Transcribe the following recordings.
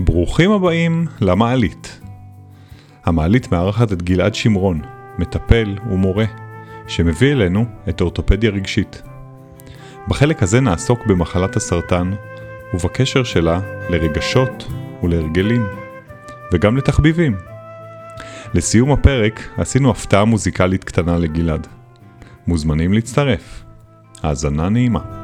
ברוכים הבאים למעלית. המעלית מארחת את גלעד שמרון, מטפל ומורה, שמביא אלינו את אורתופדיה רגשית. בחלק הזה נעסוק במחלת הסרטן ובקשר שלה לרגשות ולהרגלים, וגם לתחביבים. לסיום הפרק עשינו הפתעה מוזיקלית קטנה לגלעד. מוזמנים להצטרף. האזנה נעימה.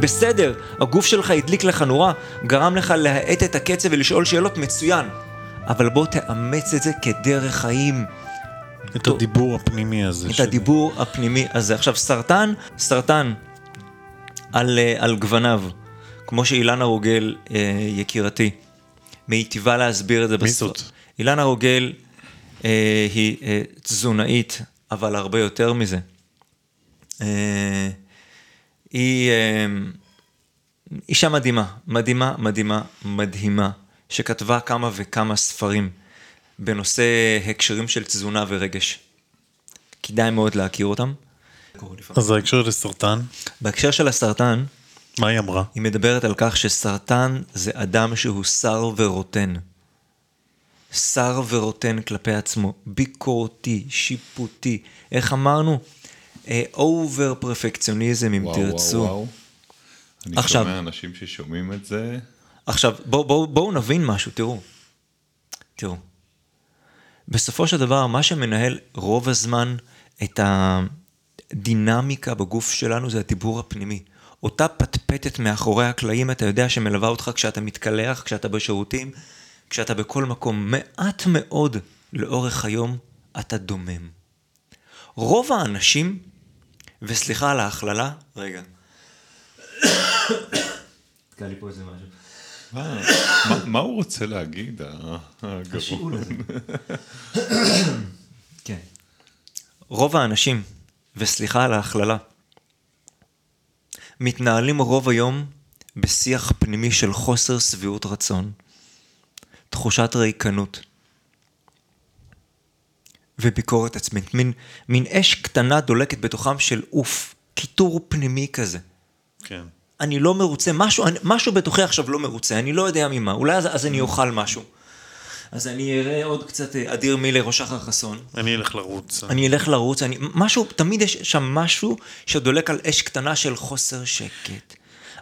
בסדר, הגוף שלך הדליק לך נורה, גרם לך להאט את הקצב ולשאול שאלות מצוין. אבל בוא תאמץ את זה כדרך חיים. את הדיבור הפנימי הזה. את שלי. הדיבור הפנימי הזה. עכשיו, סרטן, סרטן על, אה, על גווניו, כמו שאילנה רוגל, אה, יקירתי, מיטיבה להסביר את זה בסוף. זאת? אילנה רוגל אה, היא אה, תזונאית, אבל הרבה יותר מזה. אה, היא אה, אישה מדהימה, מדהימה, מדהימה, מדהימה, שכתבה כמה וכמה ספרים בנושא הקשרים של תזונה ורגש. כדאי מאוד להכיר אותם. אז ההקשר לסרטן, בהקשר של הסרטן, מה היא אמרה? היא מדברת על כך שסרטן זה אדם שהוא שר ורוטן. שר ורוטן כלפי עצמו, ביקורתי, שיפוטי. איך אמרנו? אובר פרפקציוניזם, אם תרצו. אני עכשיו- שומע אנשים ששומעים את זה. עכשיו, בואו בוא, בוא נבין משהו, תראו. תראו. בסופו של דבר, מה שמנהל רוב הזמן את הדינמיקה בגוף שלנו זה הדיבור הפנימי. אותה פטפטת מאחורי הקלעים, אתה יודע שמלווה אותך כשאתה מתקלח, כשאתה בשירותים, כשאתה בכל מקום. מעט מאוד לאורך היום אתה דומם. רוב האנשים, וסליחה על ההכללה, רגע. נתקע לי פה איזה משהו. מה- הוא רוצה להגיד, ה- הגרון? כן. רוב האנשים, וסליחה על ההכללה, מתנהלים רוב היום בשיח פנימי של חוסר שביעות רצון, תחושת ריקנות וביקורת עצמית. מין, מין אש קטנה דולקת בתוכם של אוף, קיטור פנימי כזה. כן. אני לא מרוצה, משהו, אני- משהו בתוכי עכשיו לא מרוצה, אני לא יודע ממה, אולי אז, אז אני אוכל משהו. אז אני אראה עוד קצת אה, אדיר מילר או שחר חסון, אני אלך לרוץ. אני אלך לרוץ, אני, משהו, תמיד יש שם משהו שדולק על אש קטנה של חוסר שקט.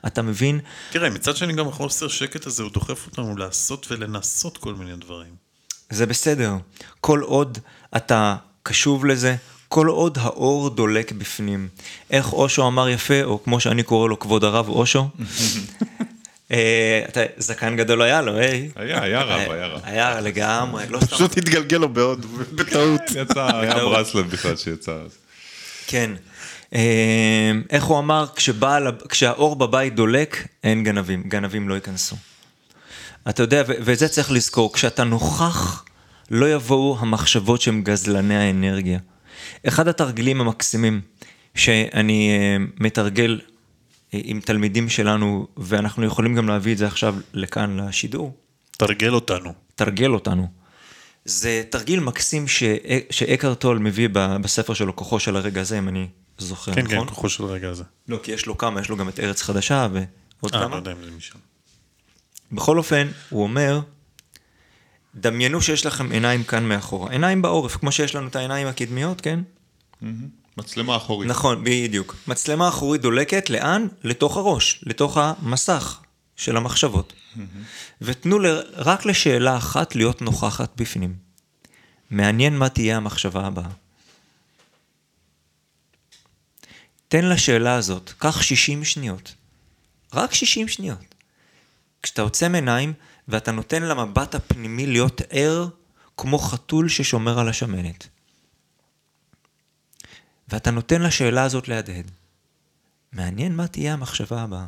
אתה מבין? תראה, מצד שני גם החוסר שקט הזה, הוא דוחף אותנו לעשות ולנסות כל מיני דברים. זה בסדר. כל עוד אתה קשוב לזה, כל עוד האור דולק בפנים. איך אושו אמר יפה, או כמו שאני קורא לו, כבוד הרב אושו. אה, אתה, זקן גדול היה לו, היי. היה, היה רב, היה רב. היה לגמרי, לא סתם. פשוט התגלגל לו בעוד, בטעות. יצא, היה ברסלב בכלל שיצא אז. כן. אה, איך הוא אמר, כשהאור בבית דולק, אין גנבים, גנבים לא ייכנסו. אתה יודע, ואת זה צריך לזכור, כשאתה נוכח, לא יבואו המחשבות שהם גזלני האנרגיה. אחד התרגילים המקסימים שאני אה, מתרגל אה, עם תלמידים שלנו, ואנחנו יכולים גם להביא את זה עכשיו לכאן לשידור, תרגל אותנו. תרגל אותנו. זה תרגיל מקסים ש... שאקרט טול מביא בספר שלו, כוחו של הרגע הזה, אם אני זוכר, כן, נכון? כן, כוחו של הרגע הזה. לא, כי יש לו כמה, יש לו גם את ארץ חדשה ועוד אה, לא כמה. יודע אם זה משם. בכל אופן, הוא אומר, דמיינו שיש לכם עיניים כאן מאחורה. עיניים בעורף, כמו שיש לנו את העיניים הקדמיות, כן? מצלמה אחורית. נכון, בדיוק. מצלמה אחורית דולקת, לאן? לתוך הראש, לתוך המסך של המחשבות. ותנו ל- רק לשאלה אחת להיות נוכחת בפנים. מעניין מה תהיה המחשבה הבאה. תן לשאלה הזאת, קח 60 שניות. רק 60 שניות. כשאתה עוצם עיניים ואתה נותן למבט הפנימי להיות ער כמו חתול ששומר על השמנת. ואתה נותן לשאלה הזאת להדהד. מעניין מה תהיה המחשבה הבאה.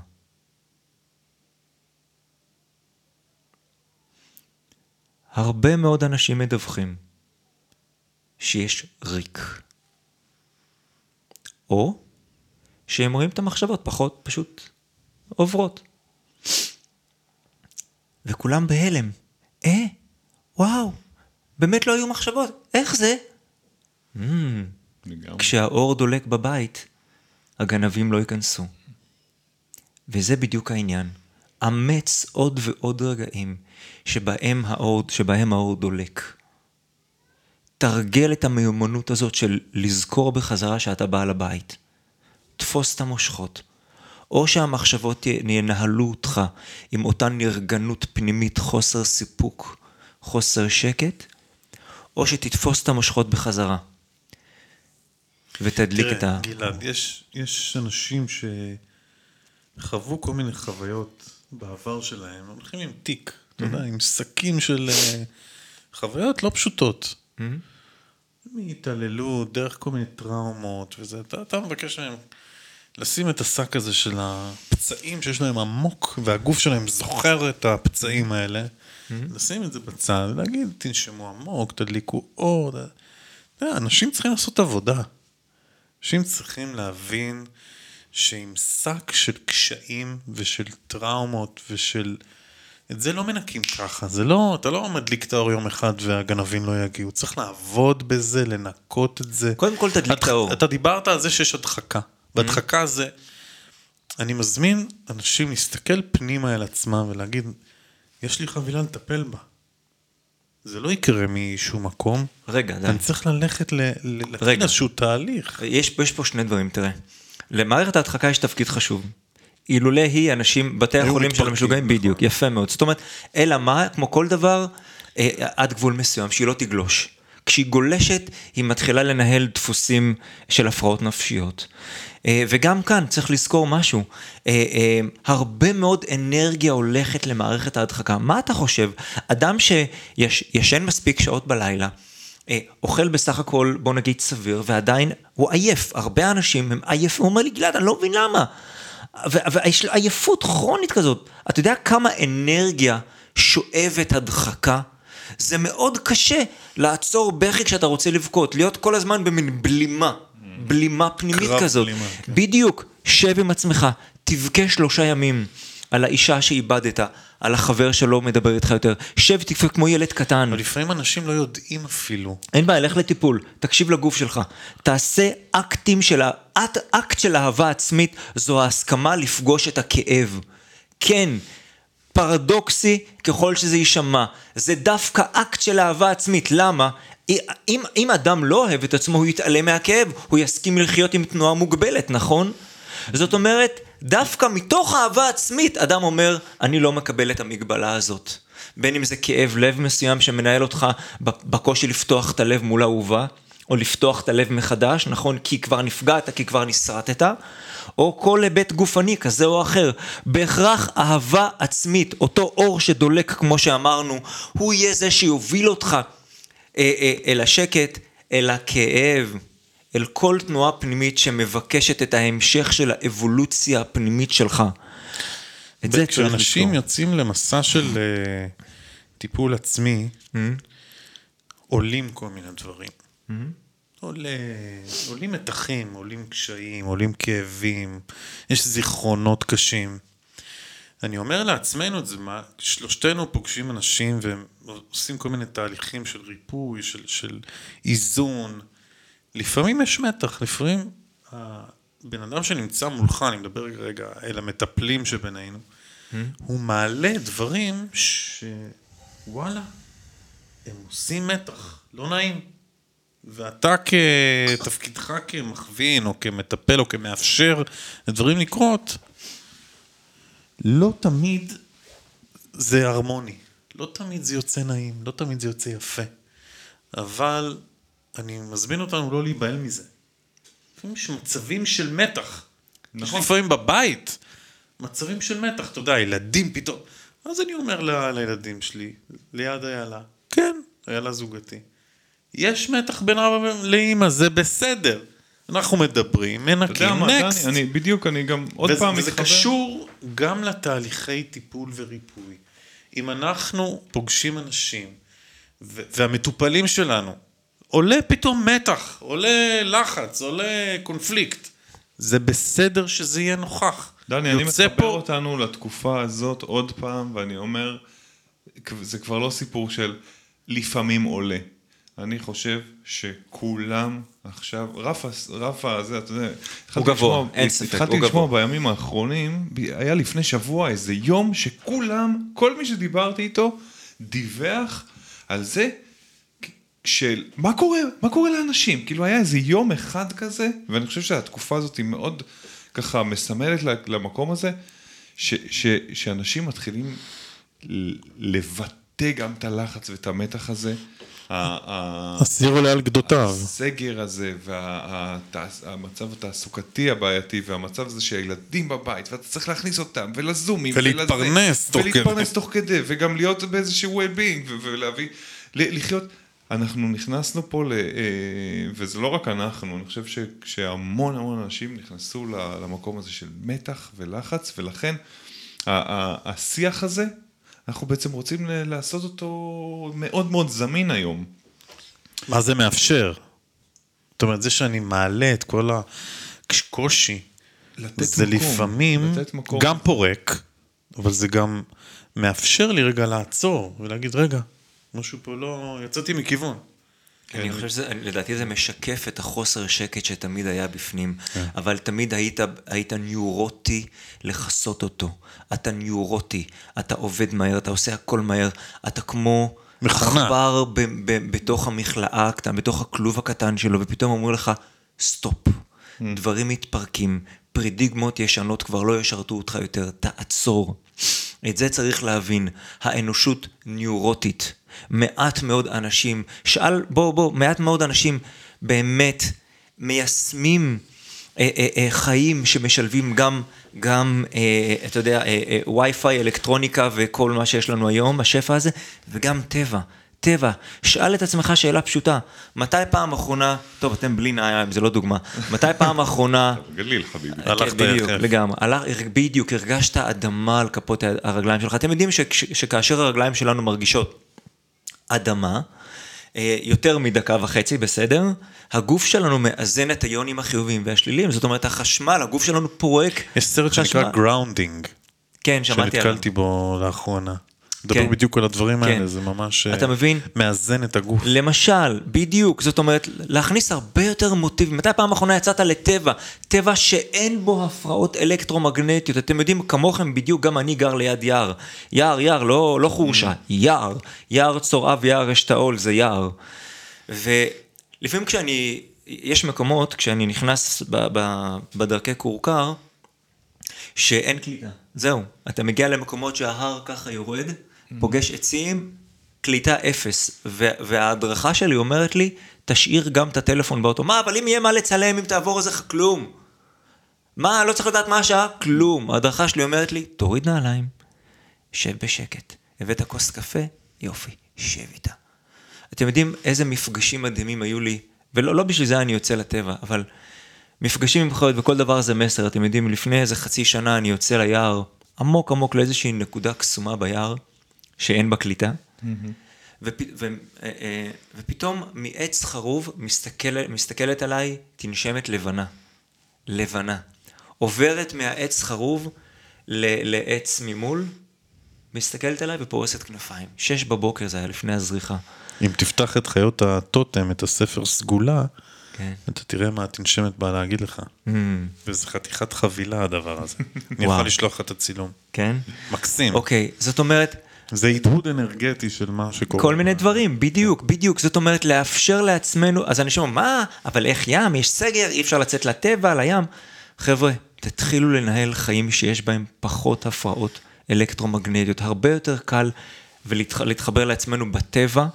הרבה מאוד אנשים מדווחים שיש ריק. או שהם רואים את המחשבות פחות פשוט עוברות. וכולם בהלם. אה, וואו, באמת לא היו מחשבות, איך זה? Mm. כשהאור דולק בבית, הגנבים לא ייכנסו. וזה בדיוק העניין. אמץ עוד ועוד רגעים שבהם האור, שבהם האור דולק. תרגל את המיומנות הזאת של לזכור בחזרה שאתה בעל הבית. תפוס את המושכות. או שהמחשבות ינהלו אותך עם אותה נרגנות פנימית, חוסר סיפוק, חוסר שקט, או שתתפוס את המושכות בחזרה. ותדליק את ה... תראה, גלעד, יש, יש אנשים שחוו כל מיני חוויות בעבר שלהם, הם הולכים עם תיק, אתה יודע, עם שקים של אה, חוויות לא פשוטות. מהתעללות, דרך כל מיני טראומות וזה, אתה, אתה מבקש מהם לשים את השק הזה של הפצעים שיש להם עמוק, והגוף שלהם זוכר את הפצעים האלה, לשים את זה בצד, ולהגיד, תנשמו עמוק, תדליקו אור. אנשים צריכים לעשות עבודה. אנשים צריכים להבין שעם שק של קשיים ושל טראומות ושל... את זה לא מנקים ככה, זה לא, אתה לא מדליק את האור יום אחד והגנבים לא יגיעו, צריך לעבוד בזה, לנקות את זה. קודם כל תדליק את האור. אתה דיברת על זה שיש הדחקה, והדחקה זה, אני מזמין אנשים להסתכל פנימה אל עצמם ולהגיד, יש לי חבילה לטפל בה. זה לא יקרה משום מקום. רגע. אני צריך ללכת ל- ל- להתחיל רגע. איזשהו תהליך. יש, יש פה שני דברים, תראה. למערכת ההדחקה יש תפקיד חשוב. אילולא היא, אנשים, בתי החולים של המשוגעים, נכון. בדיוק, יפה מאוד. זאת אומרת, אלא מה, כמו כל דבר, אה, עד גבול מסוים, שהיא לא תגלוש. כשהיא גולשת, היא מתחילה לנהל דפוסים של הפרעות נפשיות. אה, וגם כאן צריך לזכור משהו, אה, אה, הרבה מאוד אנרגיה הולכת למערכת ההדחקה. מה אתה חושב? אדם שישן מספיק שעות בלילה, אוכל בסך הכל, בוא נגיד סביר, ועדיין הוא עייף. הרבה אנשים הם עייפים, הוא אומר לי, גלעד, אני לא מבין למה. ויש עייפות כרונית כזאת. אתה יודע כמה אנרגיה שואבת הדחקה? זה מאוד קשה לעצור בכי כשאתה רוצה לבכות, להיות כל הזמן במין בלימה, בלימה פנימית כזאת. בלימה, כן. בדיוק, שב עם עצמך, תבכה שלושה ימים על האישה שאיבדת, על החבר שלא מדבר איתך יותר, שב תבכה כמו ילד קטן. אבל לפעמים אנשים לא יודעים אפילו. אין בעיה, לך לטיפול, תקשיב לגוף שלך. תעשה אקטים של, אקט של אהבה עצמית, זו ההסכמה לפגוש את הכאב. כן, פרדוקסי ככל שזה יישמע, זה דווקא אקט של אהבה עצמית. למה? אם, אם אדם לא אוהב את עצמו, הוא יתעלם מהכאב, הוא יסכים לחיות עם תנועה מוגבלת, נכון? זאת אומרת, דווקא מתוך אהבה עצמית, אדם אומר, אני לא מקבל את המגבלה הזאת. בין אם זה כאב לב מסוים שמנהל אותך בקושי לפתוח את הלב מול אהובה, או לפתוח את הלב מחדש, נכון? כי כבר נפגעת, כי כבר נסרטת, או כל היבט גופני כזה או אחר. בהכרח אהבה עצמית, אותו אור שדולק, כמו שאמרנו, הוא יהיה זה שיוביל אותך אה, אה, אל השקט, אל הכאב, אל כל תנועה פנימית שמבקשת את ההמשך של האבולוציה הפנימית שלך. את זה צריך כשאנשים לזכור. יוצאים למסע של אה, טיפול עצמי, Mm-hmm. עולים כל מיני דברים. Mm-hmm. עולה, עולים מתחים, עולים קשיים, עולים כאבים, יש זיכרונות קשים. אני אומר לעצמנו את זה, מה, שלושתנו פוגשים אנשים והם עושים כל מיני תהליכים של ריפוי, של, של איזון. לפעמים יש מתח, לפעמים הבן אדם שנמצא מולך, אני מדבר רגע אל המטפלים שבינינו, הוא מעלה דברים שוואלה, הם עושים מתח, לא נעים. ואתה כתפקידך כמכווין, או כמטפל, או כמאפשר לדברים לקרות, לא תמיד זה הרמוני. לא תמיד זה יוצא נעים, לא תמיד זה יוצא יפה. אבל אני מזמין אותנו לא להיבהל מזה. לפעמים יש מצבים של מתח. נכון. לפעמים בבית, מצבים של מתח, אתה יודע, ילדים פתאום. אז אני אומר ל- לילדים שלי, ליד איילה, כן, איילה זוגתי. יש מתח בין אבא לאימא, זה בסדר. אנחנו מדברים, אתה יודע מנקים, מה, דני, נקסט. אני בדיוק, אני גם עוד וזה, פעם וזה מתחבר. קשור גם לתהליכי טיפול וריפוי. אם אנחנו פוגשים אנשים, והמטופלים שלנו, עולה פתאום מתח, עולה לחץ, עולה קונפליקט. זה בסדר שזה יהיה נוכח. דני, אני מחבר אותנו לתקופה הזאת עוד פעם, ואני אומר, זה כבר לא סיפור של לפעמים עולה. אני חושב שכולם עכשיו, רף, רף הזה, אתה יודע, התחלתי גבוה, לשמוע- אין ספק, התחלתי הוא לשמוע גבוה. בימים האחרונים, היה לפני שבוע איזה יום שכולם, כל מי שדיברתי איתו, דיווח על זה של מה קורה, מה קורה לאנשים, כאילו היה איזה יום אחד כזה, ואני חושב שהתקופה הזאת היא מאוד ככה מסמלת למקום הזה, ש, ש, שאנשים מתחילים לבטא גם את הלחץ ואת המתח הזה. הסיר עולה על גדותיו. הסגר הזה והמצב התעסוקתי הבעייתי והמצב הזה שהילדים בבית ואתה צריך להכניס אותם ולזומים ולהתפרנס תוך ולהתפרנס כדי. תוך כדי וגם להיות באיזשהו well-being ולהביא, לחיות. אנחנו נכנסנו פה, ל, אה, וזה לא רק אנחנו, אני חושב ש- שהמון המון אנשים נכנסו למקום הזה של מתח ולחץ ולכן השיח הזה, אנחנו בעצם רוצים לעשות אותו מאוד מאוד זמין היום. מה זה מאפשר? זאת אומרת, זה שאני מעלה את כל הקושי, זה מקום, לפעמים מקום. גם פורק, אבל זה גם מאפשר לי רגע לעצור ולהגיד, רגע, משהו פה לא... יצאתי מכיוון. אני חושב שזה, לדעתי זה משקף את החוסר שקט שתמיד היה בפנים, אבל תמיד היית, היית ניורוטי לכסות אותו. אתה ניורוטי, אתה עובד מהר, אתה עושה הכל מהר, אתה כמו מכונה. עכבר ב- ב- בתוך המכלאה הקטנה, בתוך הכלוב הקטן שלו, ופתאום אומרים לך, סטופ, דברים מתפרקים, פרדיגמות ישנות כבר לא ישרתו אותך יותר, תעצור. את זה צריך להבין, האנושות ניורוטית. מעט מאוד אנשים, שאל, בוא, בוא, מעט מאוד אנשים באמת מיישמים אה, אה, אה, חיים שמשלבים גם, גם אה, אתה יודע, אה, אה, וי-פיי, אלקטרוניקה וכל מה שיש לנו היום, השפע הזה, וגם טבע. טבע, שאל את עצמך שאלה פשוטה, מתי פעם אחרונה, טוב אתם בלי נעיים, זה לא דוגמה, מתי פעם אחרונה, גליל חביבי. הלכת כן, בדיוק, יחף. לגמרי. הלך, בדיוק, הרגשת אדמה על כפות הרגליים שלך. אתם יודעים שכאשר הרגליים שלנו מרגישות אדמה, אה, יותר מדקה וחצי, בסדר? הגוף שלנו מאזן את היונים החיוביים והשליליים, זאת אומרת, החשמל, הגוף שלנו פורק יש סרט שנקרא חשמל. grounding, כן, שמעתי עליו. שנתקלתי בו לאחרונה. מדבר כן. בדיוק על הדברים כן. האלה, זה ממש אה, אתה מבין? מאזן את הגוף. למשל, בדיוק, זאת אומרת, להכניס הרבה יותר מוטיב. מתי פעם אחרונה יצאת לטבע? טבע שאין בו הפרעות אלקטרומגנטיות. אתם יודעים, כמוכם בדיוק, גם אני גר ליד יער. יער, יער, לא, לא חורשה, יער. יער צורעב יער אשתאול, זה יער. ולפעמים כשאני, יש מקומות, כשאני נכנס ב, ב, בדרכי כורכר, שאין קליטה. זהו, אתה מגיע למקומות שההר ככה יורד, פוגש עצים, קליטה אפס. וההדרכה שלי אומרת לי, תשאיר גם את הטלפון באוטו. מה, אבל אם יהיה מה לצלם, אם תעבור איזה כלום. מה, לא צריך לדעת מה השעה? כלום. ההדרכה שלי אומרת לי, תוריד נעליים, שב בשקט. הבאת כוס קפה? יופי, שב איתה. אתם יודעים איזה מפגשים מדהימים היו לי, ולא לא בשביל זה אני יוצא לטבע, אבל מפגשים עם חיות וכל דבר זה מסר. אתם יודעים, לפני איזה חצי שנה אני יוצא ליער, עמוק עמוק לאיזושהי נקודה קסומה ביער, שאין בה קליטה, ופ, ו, אה, אה, ופתאום מעץ חרוב מסתכל, מסתכלת עליי תנשמת לבנה. לבנה. עוברת מהעץ חרוב ל, לעץ ממול, מסתכלת עליי ופורסת כנפיים. שש בבוקר זה היה לפני הזריחה. אם תפתח את חיות הטוטם, את הספר סגולה, כן. אתה תראה מה התנשמת באה להגיד לך. Mm, וזה חתיכת חבילה הדבר הזה. אני. יכול לשלוח לך את הצילום. כן? מקסים. אוקיי, זאת אומרת, זה הדהוד אנרגטי של מה שקורה. כל מיני דברים, בדיוק, בדיוק. זאת אומרת, לאפשר לעצמנו, אז אנשים אומרים, מה, אבל איך ים, יש סגר, אי אפשר לצאת לטבע, לים. חבר'ה, תתחילו לנהל חיים שיש בהם פחות הפרעות אלקטרומגנטיות. הרבה יותר קל ולהתחבר לעצמנו בטבע,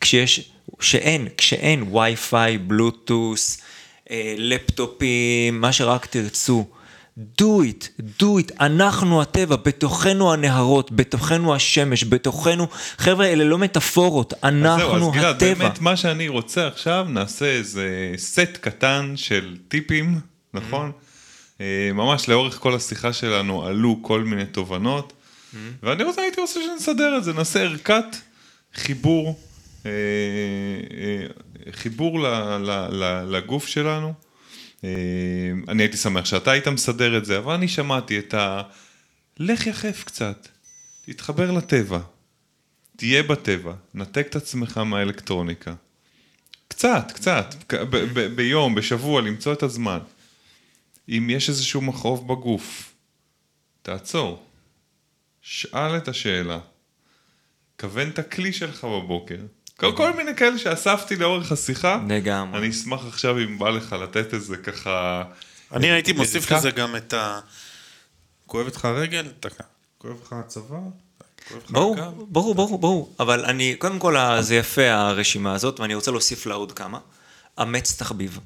כשיש, שאין, כשאין וי-פיי, בלוטוס, אה, לפטופים, מה שרק תרצו. Do it, do it, אנחנו הטבע, בתוכנו הנהרות, בתוכנו השמש, בתוכנו, חבר'ה, אלה לא מטאפורות, אז זהו, אנחנו אז גלעד, הטבע. באמת מה שאני רוצה עכשיו, נעשה איזה סט קטן של טיפים, נכון? אה, ממש לאורך כל השיחה שלנו עלו כל מיני תובנות, ואני רוצה, הייתי רוצה שנסדר את זה, נעשה ערכת חיבור, אה, אה, חיבור ל- ל- ל- לגוף שלנו. אה, אני הייתי שמח שאתה היית מסדר את זה, אבל אני שמעתי את ה... לך יחף קצת, תתחבר לטבע, תהיה בטבע, נתק את עצמך מהאלקטרוניקה. קצת, קצת, ביום, בשבוע, למצוא את הזמן. אם יש איזשהו מכאוב בגוף, תעצור. שאל את השאלה. כוון את הכלי שלך בבוקר. כל, כל מיני כאלה שאספתי לאורך השיחה. לגמרי. אני אשמח עכשיו אם בא לך לתת איזה ככה... אני הייתי מוסיף לזה גם את ה... כואבת לך הרגל? דקה. כואב לך לך ברור? ברור, ברור, ברור. אבל אני, קודם כל, זה יפה הרשימה הזאת, ואני רוצה להוסיף לה עוד כמה. אמץ תחביב.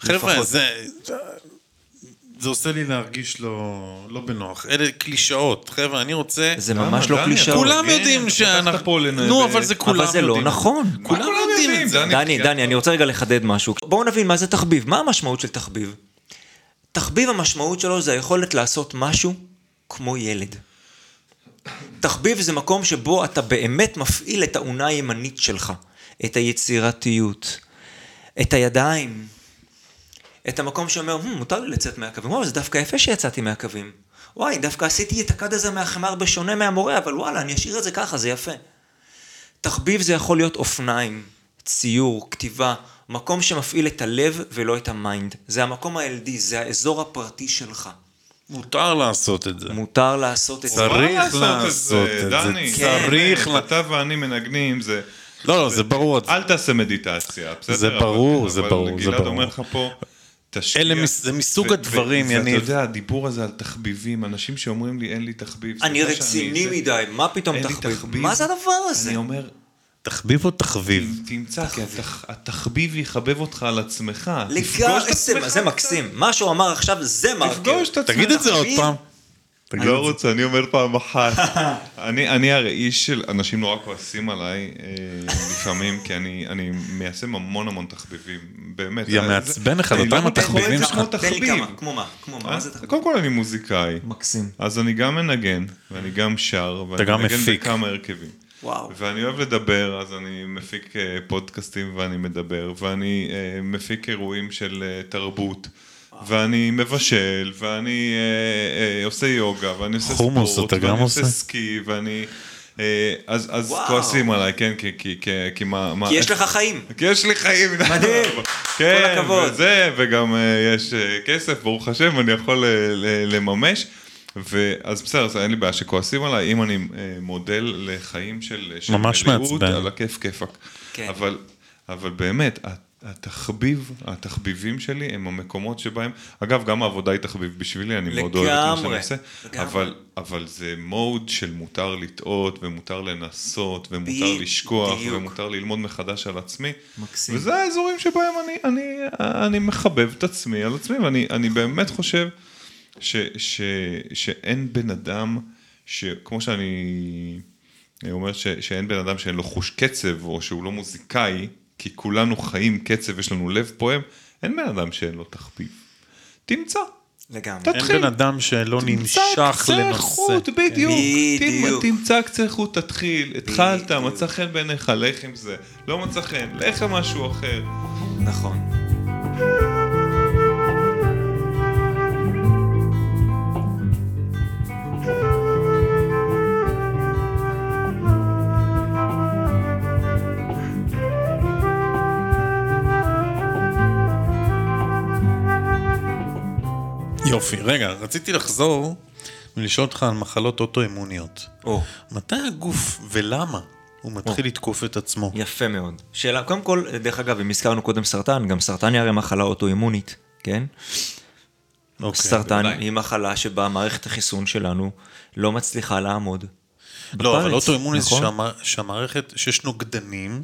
חבר'ה. זה... זה עושה לי להרגיש לא, לא בנוח. אלה קלישאות. חבר'ה, אני רוצה... זה ממש לא קלישאות. כולם יודעים שאנחנו... נו, אבל זה כולם אבל זה לא יודעים. נכון. כולם יודעים את זה. דני. דני, אני רוצה רגע לחדד משהו. בואו נבין מה זה תחביב. מה המשמעות של תחביב? תחביב המשמעות שלו זה היכולת לעשות משהו כמו ילד. תחביב זה מקום שבו אתה באמת מפעיל את האונה הימנית שלך, את היצירתיות, את הידיים, את המקום שאומר, "הממ, מותר לי לצאת מהקווים, וואו, זה דווקא יפה שיצאתי מהקווים. וואי, דווקא עשיתי את הכד הזה מהחמר בשונה מהמורה, אבל וואלה, אני אשאיר את זה ככה, זה יפה. תחביב זה יכול להיות אופניים, ציור, כתיבה, מקום שמפעיל את הלב ולא את ה mind. זה המקום הילדי, זה האזור הפרטי שלך. מותר לעשות את זה. מותר לעשות את זה. צריך לעשות את זה, דני. צריך כן, אתה ואני מנגנים, זה... לא, לא, זה ברור. אל תעשה מדיטציה, בסדר? זה ברור, אבל- זה ברור, אבל זה גלעד ברור. אומר לך פה, תשקיע. אלה מס- זה מסוג ו- הדברים, ו- יניב. ואתה יודע, הדיבור הזה על תחביבים, אנשים שאומרים לי, אין לי תחביב. אני רציני שאני- זה- מדי, מה פתאום לי תחביב? מה זה הדבר הזה? אני אומר, תחביב או תחביב? תמצא, כי התח- התחביב יחבב אותך על עצמך. לגמרי, זה- זה. מקסים. מה שהוא אמר עכשיו זה מרקר. תפגוש את עצמך. תגיד את זה עוד תחביב? פעם. תגיד לא. רוצה, אני אומר פעם אחת. אני, אני הרי איש של, אנשים נורא כועסים עליי אה, לפעמים, כי אני, אני מיישם המון המון תחביבים, באמת. יא, אה, מעצבן לך, אתה לא עם התחביבים שלך. תן לי. כמה, כמו מה? כמו מה? אה? מה זה תחביב? קודם כל אני מוזיקאי, מקסים. אז אני גם מנגן, ואני גם שר, ואני מנגן מפיק. בכמה הרכבים. וואו. ואני אוהב לדבר, אז אני מפיק אה, פודקאסטים ואני מדבר, ואני אה, מפיק אירועים של אה, תרבות, ואני מבשל, ואני אה, אה, עושה יוגה, ואני עושה חומוס ספורט, אתה גם ואני עושה עושה? סקי, ואני... אה, אז, אז וואו. כועסים עליי, כן, כי, כי, כי, כי מה... מה- כי יש לך חיים. כי יש לי חיים. מדהים. כן, כל הכבוד. וזה, וגם אה, יש אה, כסף, ברוך השם, אני יכול ל- לממש. ואז בסדר, אז אין לי בעיה שכועסים עליי, אם אני מודל לחיים של, של ממש מעצבן. על הכיף כיפאק. כן. אבל, אבל באמת, התחביב, התחביבים שלי הם המקומות שבהם, אגב, גם העבודה היא תחביב בשבילי, אני מאוד אוהב את מה שאני לגמרי, עושה, לגמרי. אבל, אבל זה מוד של מותר לטעות, ומותר לנסות, ומותר בדיוק. לשכוח, ומותר ללמוד מחדש על עצמי. מקסים. וזה האזורים שבהם אני, אני, אני מחבב את עצמי על עצמי, ואני אני באמת חושב ש, ש, שאין בן אדם, שכמו שאני אומר ש, שאין בן אדם שאין לו חוש קצב, או שהוא לא מוזיקאי, כי כולנו חיים קצב, יש לנו לב פועם, אין בן אדם שאין לו תחביב. תמצא. לגמרי. אין תתחיל. בן אדם שלא תמצא נמשך קצה לנושא. חוט, בדיוק. בדיוק. תמצא- תמצא קצה חוט, תתחיל. התחלת, מצא חן בעיניך, לך עם זה. לא מצא חן, לך משהו אחר. נכון. יופי, רגע, רציתי לחזור ולשאול אותך על מחלות אוטואימוניות. או, מתי הגוף ולמה הוא מתחיל לתקוף את עצמו? יפה מאוד. שאלה, קודם כל, דרך אגב, אם הזכרנו קודם סרטן, גם סרטן היא הרי מחלה אוטואימונית, כן? אוקיי. סרטן בוודאי. היא מחלה שבה מערכת החיסון שלנו לא מצליחה לעמוד. לא, אבל בפרץ, אוטואימוני זה נכון? שהמע- שהמערכת, שיש נוגדנים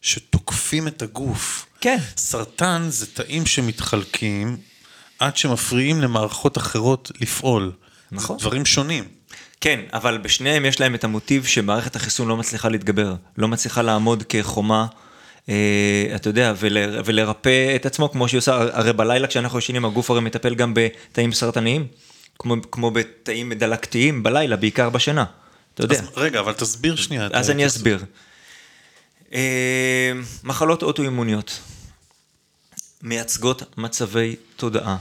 שתוקפים את הגוף. כן. סרטן זה תאים שמתחלקים עד שמפריעים למערכות אחרות לפעול. נכון. דברים שונים. כן, אבל בשניהם יש להם את המוטיב שמערכת החיסון לא מצליחה להתגבר, לא מצליחה לעמוד כחומה, אה, אתה יודע, ול, ולרפא את עצמו כמו שהיא עושה, הרי בלילה כשאנחנו ישנים הגוף הרי מטפל גם בתאים סרטניים, כמו, כמו בתאים דלקתיים בלילה, בעיקר בשינה, אתה יודע. אז רגע, אבל תסביר שנייה. אז אני. אסביר. אה, מחלות אוטואימוניות מייצגות מצבי תודעה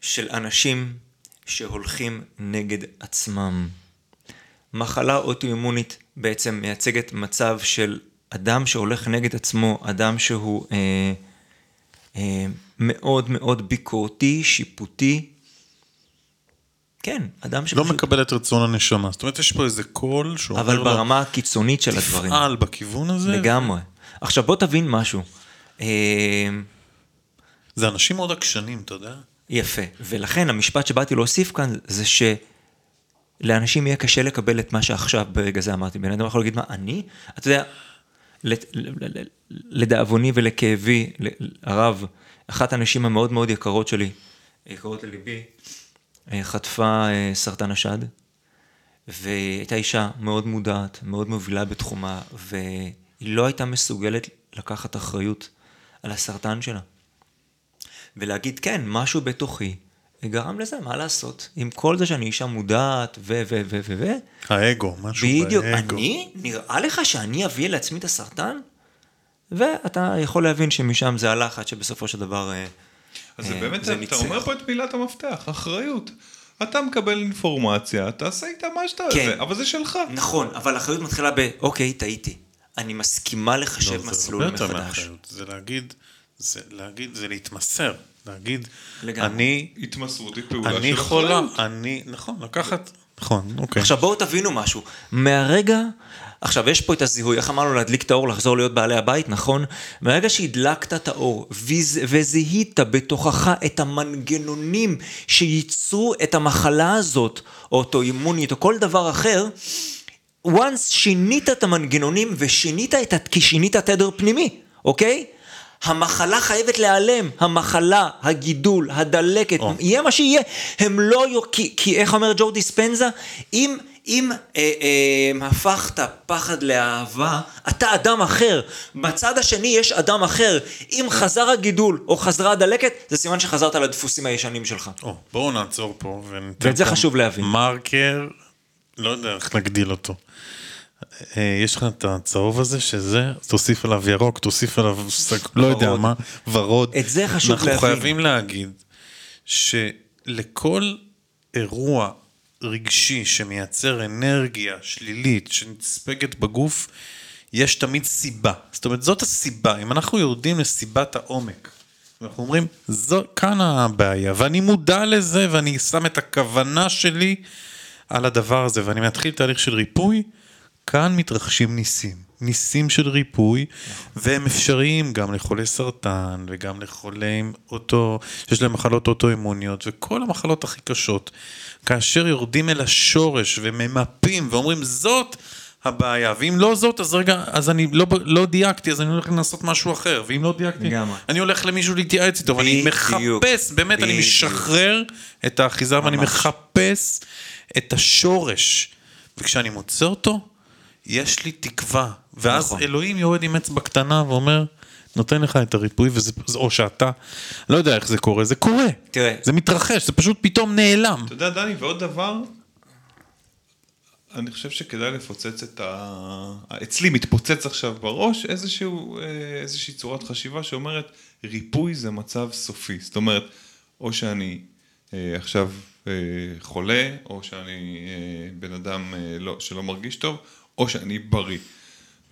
של אנשים שהולכים נגד עצמם. מחלה אוטואימונית בעצם מייצגת מצב של אדם שהולך נגד עצמו, אדם שהוא אה, אה, מאוד מאוד ביקורתי, שיפוטי, כן, אדם לא שפשוט... מקבל את רצון הנשמה. זאת אומרת, יש פה איזה קול שאומר אבל ברמה הקיצונית של הדברים. תפעל בכיוון הזה. לגמרי. עכשיו בוא תבין משהו. אה, זה אנשים מאוד עקשנים, אתה יודע? יפה. ולכן המשפט שבאתי להוסיף כאן זה שלאנשים יהיה קשה לקבל את מה שעכשיו ברגע זה אמרתי. בן אדם יכול להגיד מה, אני? אתה יודע, לדאבוני ולכאבי הרב, אחת הנשים המאוד מאוד יקרות שלי, יקרות לליבי, אה, חטפה אה, סרטן השד, והייתה אישה מאוד מודעת, מאוד מובילה בתחומה, והיא לא הייתה מסוגלת לקחת אחריות על הסרטן שלה. ולהגיד, כן, משהו בתוכי גרם לזה, מה לעשות? עם כל זה שאני אישה מודעת, ו, ו, ו, ו, ו, האגו, משהו בדיוק, באגו. אני? נראה לך שאני אביא לעצמי את הסרטן? ואתה יכול להבין שמשם זה הלחץ שבסופו של דבר... אה, אז זה אה, באמת, זה אתה ניצח. אומר פה את מילת המפתח, אחריות. אתה מקבל אינפורמציה, תעשה איתה מה שאתה... כן. זה, אבל זה שלך. נכון, אבל האחריות מתחילה ב, אוקיי, טעיתי. אני מסכימה לחשב לא, זה מסלול הרבה יותר מחדש. מאחריות. זה להגיד, זה להגיד, זה להתמסר. להגיד, לגמרי. אני, התמסרות היא פעולה אני של חולה, אחריות. אני, נכון, לקחת, נכון, אוקיי. עכשיו בואו תבינו משהו, מהרגע, עכשיו יש פה את הזיהוי, איך אמרנו להדליק את האור, לחזור להיות בעלי הבית, נכון? מהרגע שהדלקת את האור וז- וזיהית בתוכך את המנגנונים שייצרו את המחלה הזאת, או אוטואימונית, או כל דבר אחר, once שינית את המנגנונים ושינית את, כי שינית תדר פנימי, אוקיי? המחלה חייבת להיעלם, המחלה, הגידול, הדלקת, או. יהיה מה שיהיה, הם לא, יו- כי, כי איך אומר ג'ו דיספנזה, אם, אם אה, אה, הפכת פחד לאהבה, אתה אדם אחר, בצד השני יש אדם אחר, אם חזר הגידול או חזרה הדלקת, זה סימן שחזרת לדפוסים הישנים שלך. או, בואו נעצור פה וניתן ואת זה חשוב להבין. מרקר, לא יודע איך נגדיל אותו. אה, יש לך את הצהוב הזה שזה, תוסיף עליו ירוק, תוסיף עליו, סג- לא יודע ורוד. מה, ורוד. את זה חשוב אנחנו להבין. חייבים להגיד שלכל אירוע רגשי שמייצר אנרגיה שלילית שנספגת בגוף, יש תמיד סיבה. זאת אומרת, זאת הסיבה. אם אנחנו יורדים לסיבת העומק, אנחנו אומרים, זו, כאן הבעיה, ואני מודע לזה, ואני שם את הכוונה שלי על הדבר הזה, ואני מתחיל תהליך של ריפוי, כאן מתרחשים ניסים. ניסים של ריפוי, והם אפשריים גם לחולי סרטן, וגם לחולי אוטו, שיש להם מחלות אוטואימוניות, וכל המחלות הכי קשות. כאשר יורדים אל השורש וממפים ואומרים, זאת הבעיה, ואם לא זאת, אז רגע, אז אני לא, לא דייקתי, אז אני הולך לנסות משהו אחר, ואם לא דייקתי, לגמרי. אני הולך למישהו להתייעץ איתו, ואני. מחפש, באמת, אני בדיוק. משחרר את האחיזה, ואני. מחפש את השורש. וכשאני מוצא אותו, יש לי תקווה. ואז נכון. אלוהים יורד עם אצבע קטנה ואומר, נותן לך את הריפוי, וזה, או שאתה, לא יודע איך זה קורה, זה קורה. תראה. זה מתרחש, זה פשוט פתאום נעלם. אתה יודע, דני, ועוד דבר, אני חושב שכדאי לפוצץ את ה... אצלי מתפוצץ עכשיו בראש איזשהו, אה, איזושהי צורת חשיבה שאומרת, ריפוי זה מצב סופי. זאת אומרת, או שאני עכשיו אה, חולה, או שאני אה, בן אדם אה, לא, שלא מרגיש טוב, או שאני בריא.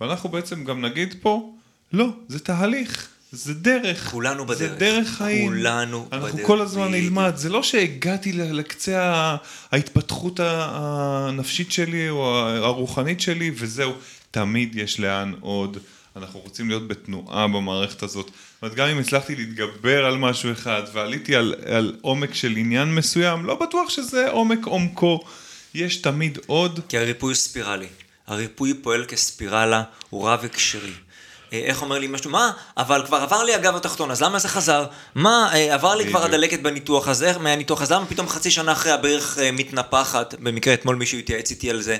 ואנחנו בעצם גם נגיד פה, לא, זה תהליך. זה דרך, כולנו זה בדרך. דרך חיים. כולנו אנחנו בדרך, כל הזמן בדיוק. נלמד, זה לא שהגעתי לקצה ההתפתחות הנפשית שלי או הרוחנית שלי וזהו, תמיד יש לאן עוד, אנחנו רוצים להיות בתנועה במערכת הזאת. זאת אומרת, גם אם הצלחתי להתגבר על משהו אחד ועליתי על, על עומק של עניין מסוים, לא בטוח שזה עומק עומקו, יש תמיד עוד. כי הריפוי הוא ספירלי. הריפוי פועל כספירלה, הוא רב הקשרי. אה, איך אומר לי משהו? מה? אבל כבר עבר לי הגב התחתון, אז למה זה חזר? מה? אה, עבר לי כבר. הדלקת בניתוח, אז איך מהניתוח, אז למה פתאום חצי שנה אחרי הברך אה, מתנפחת? במקרה אתמול מישהו התייעץ איתי על זה.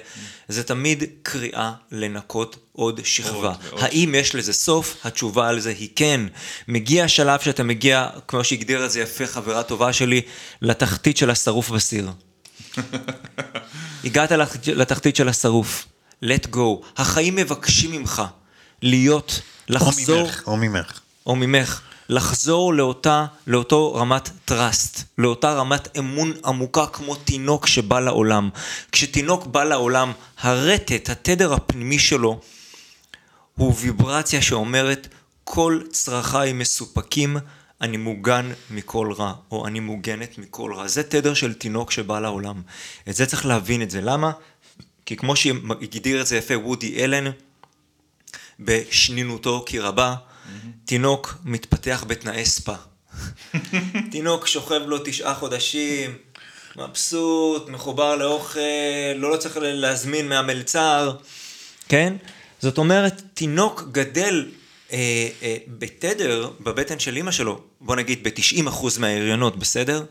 זה תמיד קריאה לנקות עוד שכבה. עוד. האם יש לזה סוף? התשובה על זה היא כן. מגיע השלב שאתה מגיע, כמו שהגדיר את זה יפה חברה טובה שלי, לתחתית של השרוף בסיר. הגעת לתחתית של השרוף, let go. החיים מבקשים ממך להיות, או לחזור, ממך, או ממך. או ממך, לחזור לאותה, לאותו רמת trust, לאותה רמת אמון עמוקה כמו תינוק שבא לעולם. כשתינוק בא לעולם, הרטט, התדר הפנימי שלו, הוא ויברציה שאומרת, כל צרכיי מסופקים, אני מוגן מכל רע, או אני מוגנת מכל רע. זה תדר של תינוק שבא לעולם. את זה צריך להבין את זה. למה? כי כמו שהגדיר את זה יפה וודי אלן, בשנינותו כי רבה. תינוק מתפתח בתנאי ספא. תינוק שוכב לו תשעה חודשים, מבסוט, מחובר לאוכל, לא, לא צריך להזמין מהמלצר, כן? זאת אומרת, תינוק גדל אה, אה, בתדר, בבטן של אימא שלו, בוא נגיד ב-90% מההריונות, בסדר?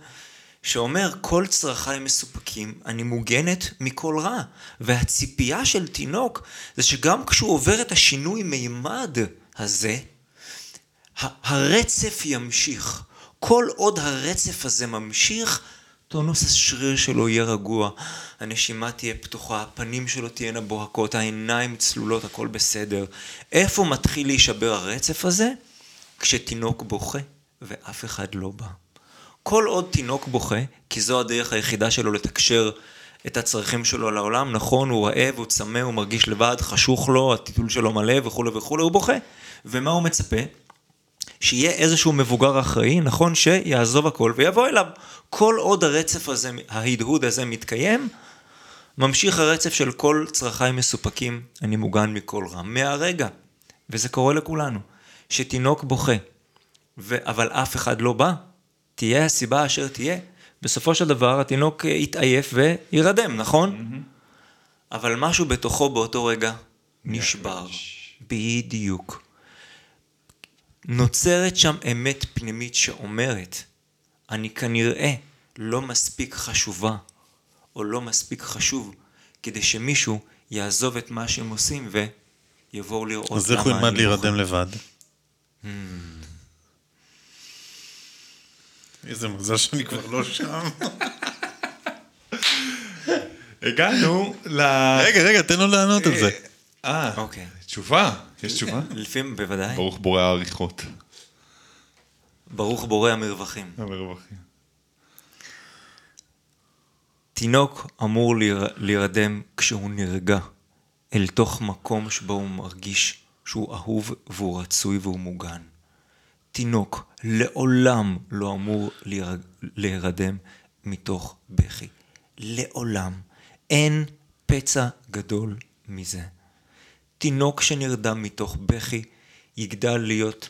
שאומר, כל צרכיי מסופקים, אני מוגנת מכל רע. והציפייה של תינוק זה שגם כשהוא עובר את השינוי מימד הזה, הרצף ימשיך. כל עוד הרצף הזה ממשיך, טונוס השריר שלו יהיה רגוע, הנשימה תהיה פתוחה, הפנים שלו תהיינה בוהקות, העיניים צלולות, הכל בסדר. איפה מתחיל להישבר הרצף הזה? כשתינוק בוכה ואף אחד לא בא. כל עוד תינוק בוכה, כי זו הדרך היחידה שלו לתקשר את הצרכים שלו לעולם, נכון, הוא רעב, הוא צמא, הוא מרגיש לבד, חשוך לו, הטיטול שלו מלא וכולי וכולי, הוא בוכה. ומה הוא מצפה? שיהיה איזשהו מבוגר אחראי, נכון, שיעזוב הכל ויבוא אליו. כל עוד הרצף הזה, ההדהוד הזה מתקיים, ממשיך הרצף של כל צרכיי מסופקים, אני מוגן מכל רע. מהרגע, וזה קורה לכולנו, שתינוק בוכה, ו... אבל אף אחד לא בא, תהיה הסיבה אשר תהיה, בסופו של דבר התינוק יתעייף וירדם, נכון? Mm-hmm. אבל משהו בתוכו באותו רגע נשבר. בדיוק. נוצרת שם אמת פנימית שאומרת, אני כנראה לא מספיק חשובה, או לא מספיק חשוב, כדי שמישהו יעזוב את מה שהם עושים ויבואו לראות למה אני... אז איך הוא ילמד להירדם לבד? Hmm. איזה מזל שאני כבר לא שם. הגענו ל... רגע, רגע, תן לו לענות על זה. אה, אוקיי. תשובה, יש תשובה? לפעמים, בוודאי. ברוך בורא העריכות. ברוך בורא המרווחים. המרווחים. תינוק אמור להירדם כשהוא נרגע אל תוך מקום שבו הוא מרגיש שהוא אהוב והוא רצוי והוא מוגן. תינוק לעולם לא אמור להירדם מתוך בכי. לעולם. אין פצע גדול מזה. תינוק שנרדם מתוך בכי יגדל להיות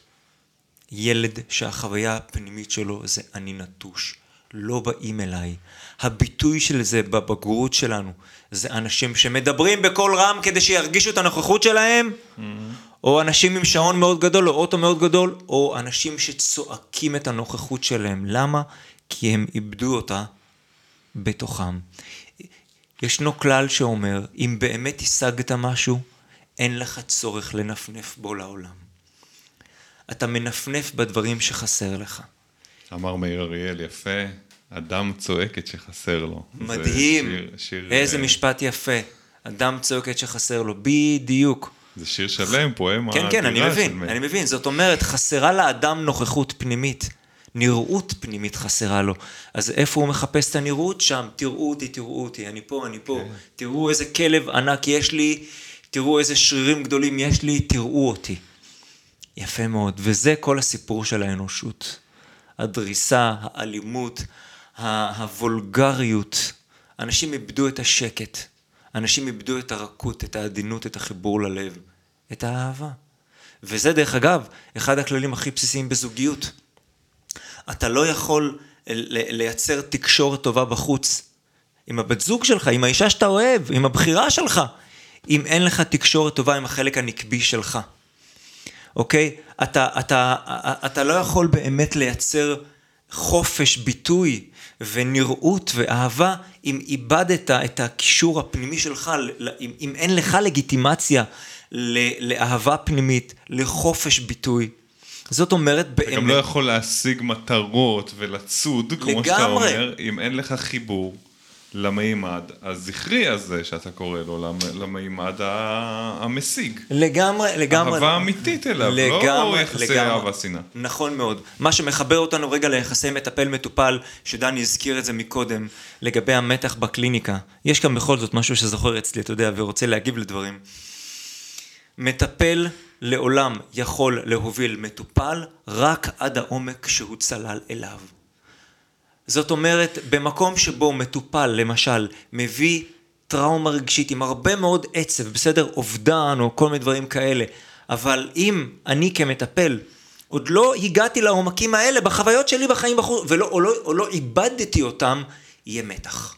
ילד שהחוויה הפנימית שלו זה אני נטוש, לא באים אליי. הביטוי של זה בבגרות שלנו זה אנשים שמדברים בקול רם כדי שירגישו את הנוכחות שלהם, mm-hmm. או אנשים עם שעון מאוד גדול או אוטו מאוד גדול, או אנשים שצועקים את הנוכחות שלהם. למה? כי הם איבדו אותה בתוכם. ישנו כלל שאומר, אם באמת השגת משהו, אין לך צורך לנפנף בו לעולם. אתה מנפנף בדברים שחסר לך. אמר מאיר אריאל, יפה, אדם צועקת שחסר לו. מדהים, שיר, שיר, איזה uh... משפט יפה. אדם צועקת שחסר לו, בדיוק. זה שיר שלם, פואמה כן, כן, אני מבין, אני מבין. זאת אומרת, חסרה לאדם נוכחות פנימית. נראות פנימית חסרה לו. אז איפה הוא מחפש את הנראות? שם. תראו אותי, תראו אותי, אני פה, אני פה. כן. תראו איזה כלב ענק יש לי, תראו איזה שרירים גדולים יש לי, תראו אותי. יפה מאוד, וזה כל הסיפור של האנושות. הדריסה, האלימות, הוולגריות. אנשים איבדו את השקט, אנשים איבדו את הרכות, את העדינות, את החיבור ללב, את האהבה. וזה דרך אגב, אחד הכללים הכי בסיסיים בזוגיות. אתה לא יכול לייצר תקשורת טובה בחוץ עם הבת זוג שלך, עם האישה שאתה אוהב, עם הבחירה שלך, אם אין לך תקשורת טובה עם החלק הנקבי שלך. אוקיי? אתה, אתה, אתה לא יכול באמת לייצר חופש ביטוי ונראות ואהבה אם איבדת את הקישור הפנימי שלך, אם, אם אין לך לגיטימציה לאהבה פנימית, לחופש ביטוי. זאת אומרת באמת... אתה גם לא יכול להשיג מטרות ולצוד, כמו לגמרי. שאתה אומר, אם אין לך חיבור. למימד הזכרי הזה שאתה קורא לו, למימד המשיג. לגמרי, לגמרי. אהבה אמיתית אליו, לא לגמרי, לא יחסי אהבה שנאה. נכון מאוד. מה שמחבר אותנו רגע ליחסי מטפל-מטופל, שדני הזכיר את זה מקודם, לגבי המתח בקליניקה. יש כאן בכל זאת משהו שזוכר אצלי, אתה יודע, ורוצה להגיב לדברים. מטפל לעולם יכול להוביל מטופל רק עד העומק שהוא צלל אליו. זאת אומרת, במקום שבו מטופל, למשל, מביא טראומה רגשית עם הרבה מאוד עצב, בסדר, אובדן או כל מיני דברים כאלה, אבל אם אני כמטפל עוד לא הגעתי לעומקים האלה בחוויות שלי בחיים בחוץ, ולא, או, לא, או לא איבדתי אותם, יהיה מתח.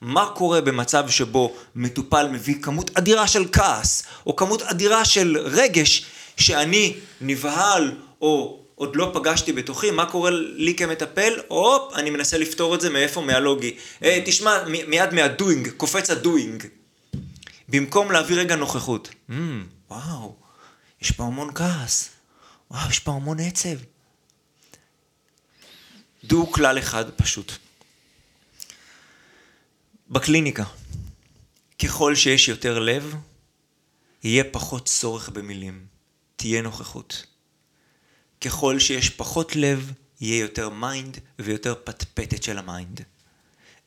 מה קורה במצב שבו מטופל מביא כמות אדירה של כעס, או כמות אדירה של רגש, שאני נבהל, או עוד לא פגשתי בתוכי, מה קורה לי כמטפל? הופ, אני מנסה לפתור את זה מאיפה? מהלוגי. אה, תשמע, מיד מהדוינג, קופץ הדוינג. במקום להביא רגע נוכחות. Mm, וואו, יש פה המון כעס. וואו, יש פה המון עצב. דעו כלל אחד פשוט. בקליניקה, ככל שיש יותר לב, יהיה פחות צורך במילים. תהיה נוכחות. ככל שיש פחות לב, יהיה יותר mind ויותר פטפטת של ה mind.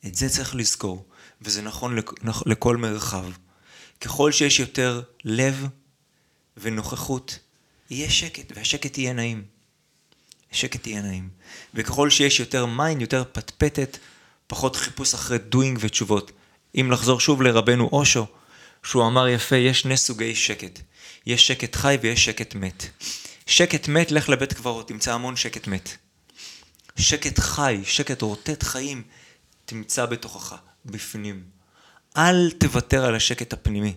את זה צריך לזכור, וזה נכון לכל מרחב. ככל שיש יותר לב ונוכחות, יהיה שקט, והשקט יהיה נעים. השקט יהיה נעים. וככל שיש יותר mind, יותר פטפטת, פחות חיפוש אחרי doing ותשובות. אם לחזור שוב לרבנו אושו, שהוא אמר יפה, יש שני סוגי שקט. יש שקט חי ויש שקט מת. שקט מת, לך לבית קברות, תמצא המון שקט מת. שקט חי, שקט רוטט חיים, תמצא בתוכך, בפנים. אל תוותר על השקט הפנימי.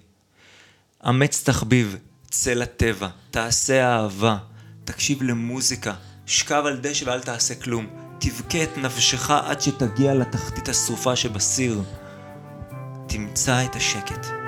אמץ תחביב, צא לטבע, תעשה אהבה, תקשיב למוזיקה, שכב על דשא ואל תעשה כלום. תבכה את נפשך עד שתגיע לתחתית השרופה שבסיר. תמצא את השקט.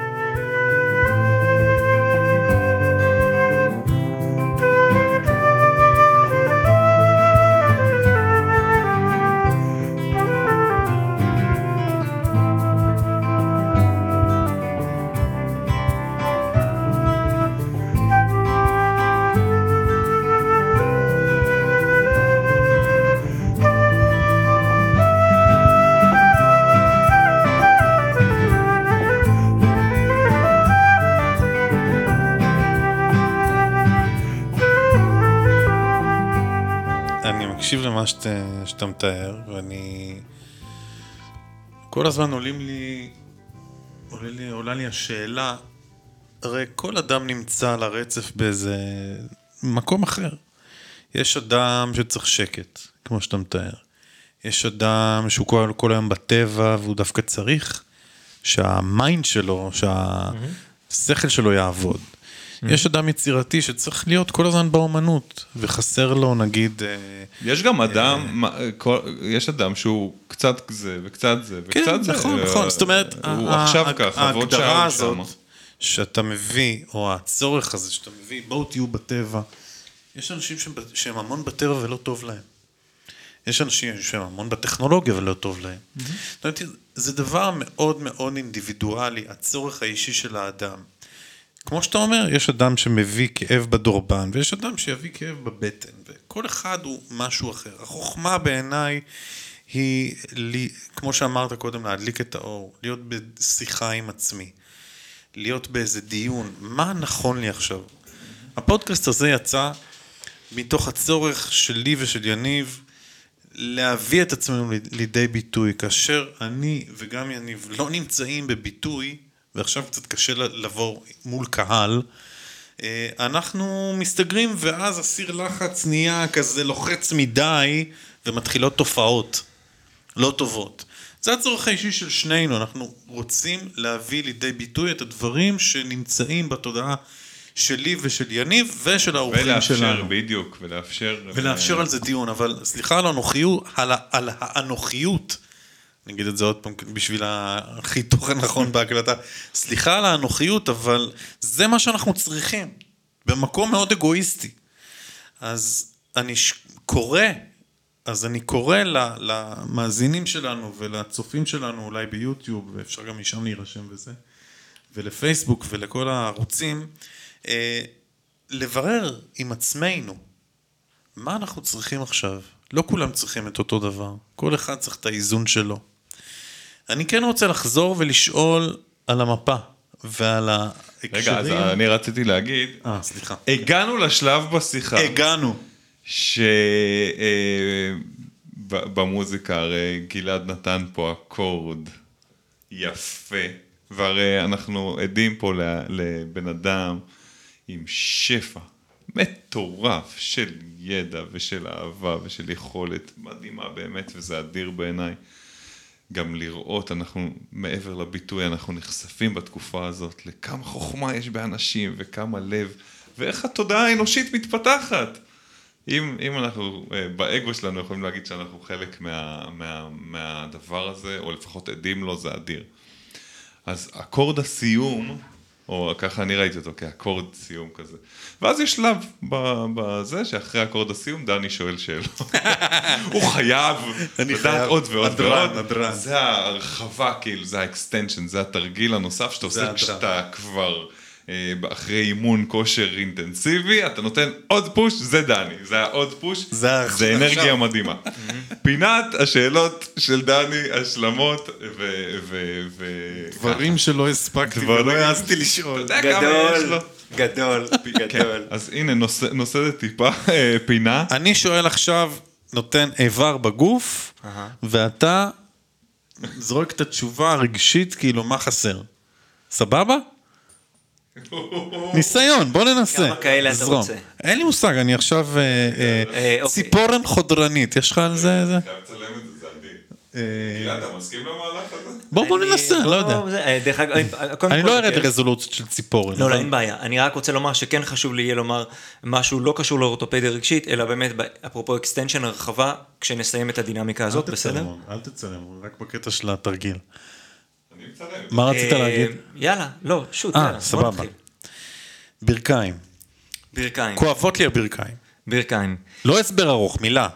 שאתה, שאתה מתאר, ואני... כל הזמן עולים לי... עולה לי, עולה לי השאלה, הרי כל אדם נמצא על הרצף באיזה מקום אחר. יש אדם שצריך שקט, כמו שאתה מתאר. יש אדם שהוא כל, כל היום בטבע והוא דווקא צריך שהמיינד שלו, שהשכל שלו יעבוד. Mm. יש אדם יצירתי שצריך להיות כל הזמן באומנות, וחסר לו נגיד... אה, יש גם אדם, יש אדם שהוא קצת זה וקצת זה וקצת כן, זה. כן, נכון, נכון, זאת אומרת, הוא עכשיו ככה, ועוד שעה הוא שמה. שאתה מביא, או הצורך הזה שאתה מביא, בואו תהיו בטבע. יש אנשים שהם המון בטבע ולא טוב להם. יש אנשים שהם המון בטכנולוגיה ולא טוב להם. זאת אומרת, זה דבר מאוד מאוד אינדיבידואלי, הצורך האישי של האדם. כמו שאתה אומר, יש אדם שמביא כאב בדורבן, ויש אדם שיביא כאב בבטן, וכל אחד הוא משהו אחר. החוכמה בעיניי היא, לי, כמו שאמרת קודם, להדליק את האור, להיות בשיחה עם עצמי, להיות באיזה דיון, מה נכון לי עכשיו? הפודקאסט הזה יצא מתוך הצורך שלי ושל יניב להביא את עצמנו לידי ביטוי, כאשר אני וגם יניב לא נמצאים בביטוי, ועכשיו קצת קשה לבוא מול קהל, אה, אנחנו מסתגרים ואז הסיר לחץ נהיה כזה לוחץ מדי ומתחילות תופעות לא טובות. זה הצורך האישי של שנינו, אנחנו רוצים להביא לידי ביטוי את הדברים שנמצאים בתודעה שלי ושל יניב ושל האורחים שלנו. ולאפשר, בדיוק, ולאפשר... ולאפשר ו... על זה דיון, אבל סליחה על הנוחיות, על, על האנוכיות. אני אגיד את זה עוד פעם בשביל החיתוך הנכון בהקלטה. סליחה על האנוכיות, אבל זה מה שאנחנו צריכים, במקום מאוד אגואיסטי. אז אני קורא, אז אני קורא למאזינים שלנו ולצופים שלנו אולי ביוטיוב, ואפשר גם משם להירשם וזה, ולפייסבוק ולכל הערוצים, אה, לברר עם עצמנו מה אנחנו צריכים עכשיו. לא כולם צריכים את אותו דבר, כל אחד צריך את האיזון שלו. אני כן רוצה לחזור ולשאול על המפה. ועל רגע, אז ההקשרים. אני רציתי להגיד, אה, סליחה. הגענו לשלב בשיחה, הגענו. שבמוזיקה הרי גלעד נתן פה אקורד יפה, והרי אנחנו עדים פה לבן אדם עם שפע מטורף של ידע ושל אהבה ושל יכולת מדהימה באמת, וזה אדיר בעיניי. גם לראות, אנחנו מעבר לביטוי, אנחנו נחשפים בתקופה הזאת לכמה חוכמה יש באנשים וכמה לב, ואיך התודעה האנושית מתפתחת. אם, אם אנחנו אה, באגו שלנו יכולים להגיד שאנחנו חלק מה, מה, מהדבר הזה, או לפחות עדים לו, זה אדיר. אז אקורד הסיום, או ככה אני ראיתי אותו כאקורד סיום כזה. ואז יש שלב בזה שאחרי אקורד הסיום דני שואל שאלות. הוא חייב לדעת. עוד ועוד ועוד. זה ההרחבה, כאילו, זה ה extension, זה התרגיל הנוסף שאתה עושה. כשאתה כבר אחרי אימון כושר אינטנסיבי, אתה נותן עוד פוש, זה דני, זה העוד פוש, זה זה אנרגיה עכשיו. מדהימה. פינת השאלות של דני, השלמות ו... ו- ו- דברים שלא הספקתי דברים- ולא העזתי לשאול. אתה יודע כמה יש לו. גדול, כן, אז הנה, נושא- נושאת טיפה אה, פינה. אני שואל עכשיו, נותן איבר בגוף, ואתה זורק את התשובה הרגשית, כאילו, מה חסר? סבבה? ניסיון, בוא ננסה. כמה כאלה אתה. רוצה? אין לי מושג, אני עכשיו אה, אה, אה, אוקיי. ציפורן חודרנית, יש לך על זה? זה? חייב לצלם את זה, זה אדיר. גלעד, אתה מסכים למהלך הזה? בוא ננסה, לא יודע. דרך אגב, אני לא ארד כן. לרזולוציות של ציפורן. לא, לא, אין בעיה. אני רק רוצה לומר שכן חשוב לי יהיה לומר משהו לא קשור לאורתופדיה רגשית, אלא באמת, ב- אפרופו extension הרחבה, כשנסיים את הדינמיקה הזאת, אל בסדר? תצלם, אל תצלם, רק בקטע של התרגיל. מה רצית אה, להגיד? יאללה, לא, שוט, אה, יאללה, בוא סבבה. נתחיל. ברכיים. ברכיים, כואבות לי הברכיים. ברכיים. לא הסבר ארוך, מילה.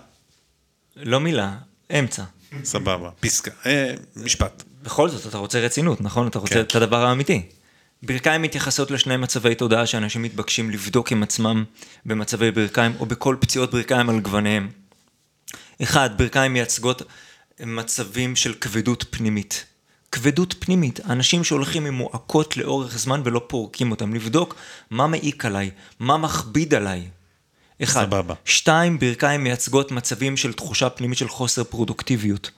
לא מילה, אמצע. סבבה. פסקה. אה, משפט. בכל זאת, אתה רוצה רצינות, נכון? אתה רוצה כן. את הדבר האמיתי. ברכיים מתייחסות לשני מצבי תודעה שאנשים מתבקשים לבדוק עם עצמם במצבי ברכיים או בכל פציעות ברכיים על גווניהם. אחד, ברכיים מייצגות מצבים של כבדות פנימית. כבדות פנימית, אנשים שהולכים עם מועקות לאורך זמן ולא פורקים אותם, לבדוק מה מעיק עליי, מה מכביד עליי. אחד. סבבה. שתיים, ברכיים מייצגות מצבים של תחושה פנימית של חוסר פרודוקטיביות.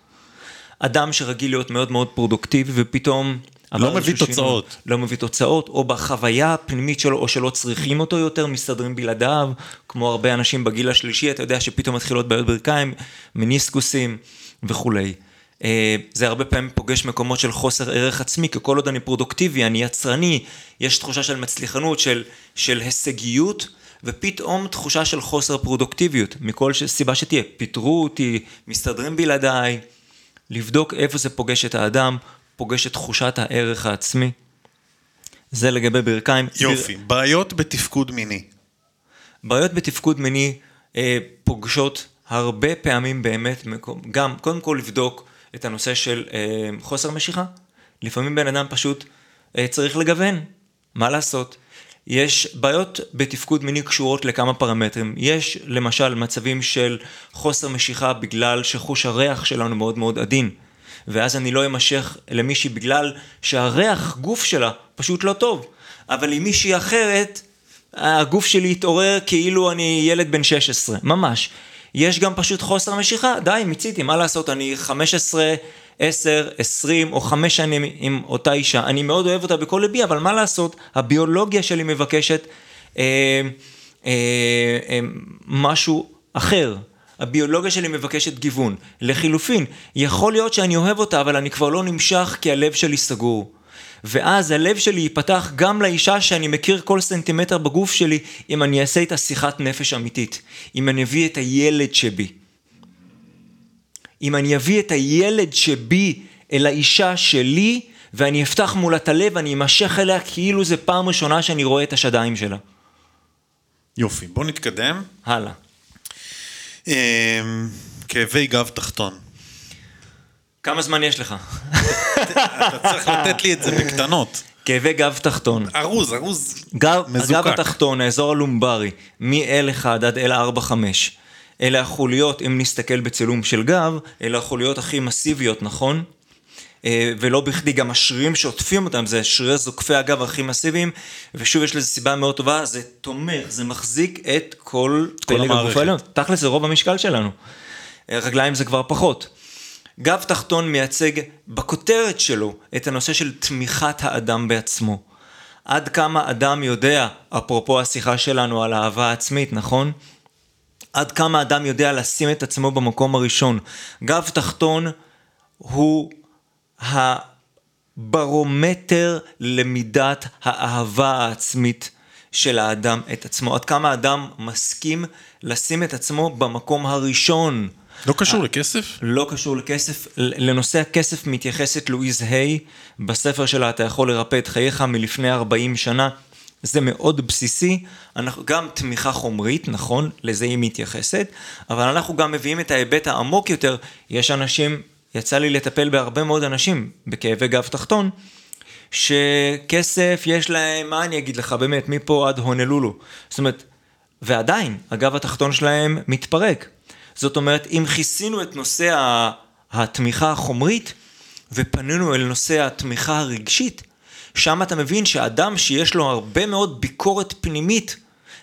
אדם שרגיל להיות מאוד מאוד פרודוקטיבי ופתאום... עבר מביא תוצאות. לא מביא תוצאות, או בחוויה הפנימית שלו, או שלא צריכים אותו יותר, מסתדרים בלעדיו, כמו הרבה אנשים בגיל השלישי, אתה יודע שפתאום מתחילות בעיות ברכיים, מניסקוסים וכולי. אה, זה הרבה פעמים פוגש מקומות של חוסר ערך עצמי, כי כל עוד אני פרודוקטיבי, אני יצרני, יש תחושה של מצליחנות, של, של הישגיות, ופתאום תחושה של חוסר פרודוקטיביות, מכל ש- סיבה שתהיה. פיטרו אותי, מסתדרים בלעדיי, לבדוק איפה זה פוגש את האדם, פוגש את תחושת הערך העצמי. זה לגבי ברכיים. יופי. בעיות בתפקוד מיני. בעיות בתפקוד מיני אה, פוגשות הרבה פעמים באמת, מקום, גם קודם כל לבדוק את הנושא של אה, חוסר משיכה. לפעמים בן אדם פשוט אה, צריך לגוון, מה לעשות? יש בעיות בתפקוד מיני קשורות לכמה פרמטרים. יש למשל מצבים של חוסר משיכה בגלל שחוש הריח שלנו מאוד מאוד עדין. ואז אני לא אמשך למישהי בגלל שהריח גוף שלה פשוט לא טוב. אבל עם מישהי אחרת, הגוף שלי התעורר כאילו אני ילד בן 16, ממש. יש גם פשוט חוסר משיכה, די, מיציתי, מה לעשות, אני 15, 10, 20 או 5 שנים עם אותה אישה, אני מאוד אוהב אותה בכל ליבי, אבל מה לעשות, הביולוגיה שלי מבקשת אה, אה, אה, משהו אחר. הביולוגיה שלי מבקשת גיוון. לחילופין, יכול להיות שאני אוהב אותה, אבל אני כבר לא נמשך כי הלב שלי סגור. ואז הלב שלי ייפתח גם לאישה שאני מכיר כל סנטימטר בגוף שלי, אם אני אעשה איתה שיחת נפש אמיתית. אם אני אביא את הילד שבי. אם אני אביא את הילד שבי אל האישה שלי, ואני אפתח מולה את הלב, אני אמשך אליה כאילו זה פעם ראשונה שאני רואה את השדיים שלה. יופי. בוא נתקדם. הלאה. אה, כאבי גב תחתון. כמה זמן יש לך? אתה צריך לתת לי את זה בקטנות. כאבי גב תחתון. ארוז, ארוז גב, הגב מזוקק. התחתון, האזור הלומברי, מ-L1 עד L4-5. אלה החוליות, אם נסתכל בצילום של גב, אלה החוליות הכי מסיביות, נכון? אה, ולא בכדי גם השרירים שעוטפים אותם, זה שרירי זוקפי הגב הכי מסיביים, ושוב יש לזה סיבה מאוד טובה, זה תומך, זה מחזיק את כל פלג הגוף המערכת. תכל'ס זה רוב המשקל שלנו. אה, רגליים זה כבר פחות. גב תחתון מייצג בכותרת שלו את הנושא של תמיכת האדם בעצמו. עד כמה אדם יודע, אפרופו השיחה שלנו על אהבה עצמית, נכון? עד כמה אדם יודע לשים את עצמו במקום הראשון. גב תחתון הוא הברומטר למידת האהבה העצמית של האדם את עצמו. עד כמה האדם מסכים לשים את עצמו במקום הראשון. לא קשור לכסף? לא קשור לכסף. לנושא הכסף מתייחסת לואיז היי בספר שלה אתה יכול לרפא את חייך מלפני 40 שנה. זה מאוד בסיסי, אנחנו, גם תמיכה חומרית, נכון, לזה היא מתייחסת, אבל אנחנו גם מביאים את ההיבט העמוק יותר, יש אנשים, יצא לי לטפל בהרבה מאוד אנשים בכאבי גב תחתון, שכסף יש להם, מה אני אגיד לך, באמת, מפה עד הונלולו. זאת אומרת, ועדיין, הגב התחתון שלהם מתפרק. זאת אומרת, אם כיסינו את נושא התמיכה החומרית, ופנינו אל נושא התמיכה הרגשית, שם אתה מבין שאדם שיש לו הרבה מאוד ביקורת פנימית,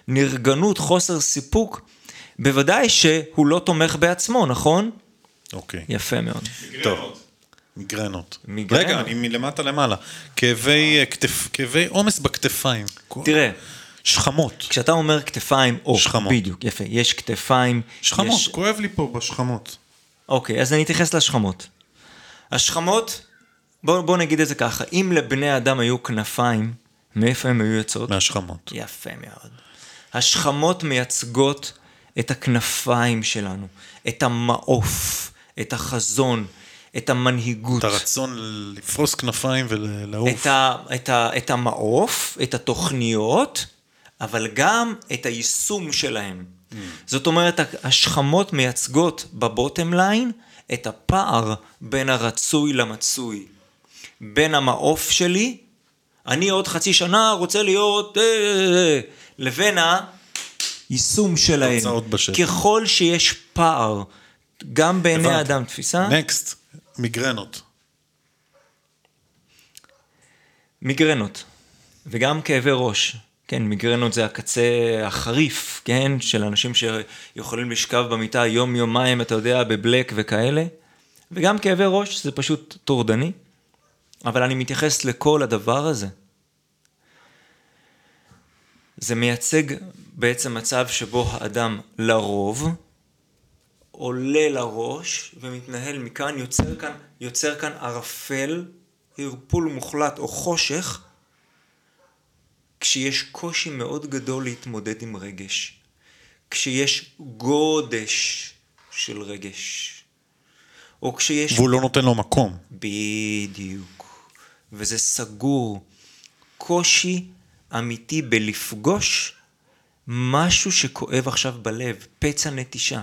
נרגנות, חוסר סיפוק, בוודאי שהוא לא תומך בעצמו, נכון? אוקיי. יפה מאוד. טוב. מיגרנות. מיגרנות. רגע, אני מלמטה למעלה. כאבי אה, כתף, עומס בכתפיים. תראה, שכמות. כשאתה אומר כתפיים, או, שכמות. בדיוק, יפה, יש כתפיים, שכמות, יש... כואב לי פה בשכמות. אוקיי, אז אני אתייחס לשכמות. השכמות, בואו בוא נגיד את זה ככה, אם לבני אדם היו כנפיים, מאיפה הם היו יוצאות? מהשכמות. יפה מאוד. השכמות מייצגות את הכנפיים שלנו, את המעוף, את החזון, את המנהיגות. את הרצון לפרוס כנפיים ולעוף. את, ה, את, ה, את המעוף, את התוכניות, אבל גם את היישום שלהם. Mm. זאת אומרת, השכמות מייצגות בבוטם ליין את הפער בין הרצוי למצוי. בין המעוף שלי, אני עוד חצי שנה רוצה להיות, אה, אה, אה, לבין היישום שלהם. תוצאות בשטח. ככל שיש פער, גם בעיני הבנתי. האדם, תפיסה, נקסט, מיגרנות. מיגרנות, וגם כאבי ראש. כן, מיגרנות זה הקצה החריף, כן, של אנשים שיכולים לשכב במיטה יום-יומיים, אתה יודע, בבלק וכאלה. וגם כאבי ראש, זה פשוט טורדני. אבל אני מתייחס לכל הדבר הזה. זה מייצג בעצם מצב שבו האדם לרוב עולה לראש ומתנהל מכאן, יוצר כאן, יוצר כאן ערפל, ערפול מוחלט או חושך, כשיש קושי מאוד גדול להתמודד עם רגש. כשיש גודש של רגש. או כשיש... והוא לא נותן לו מקום. בדיוק. וזה סגור. קושי אמיתי בלפגוש משהו שכואב עכשיו בלב, פצע נטישה.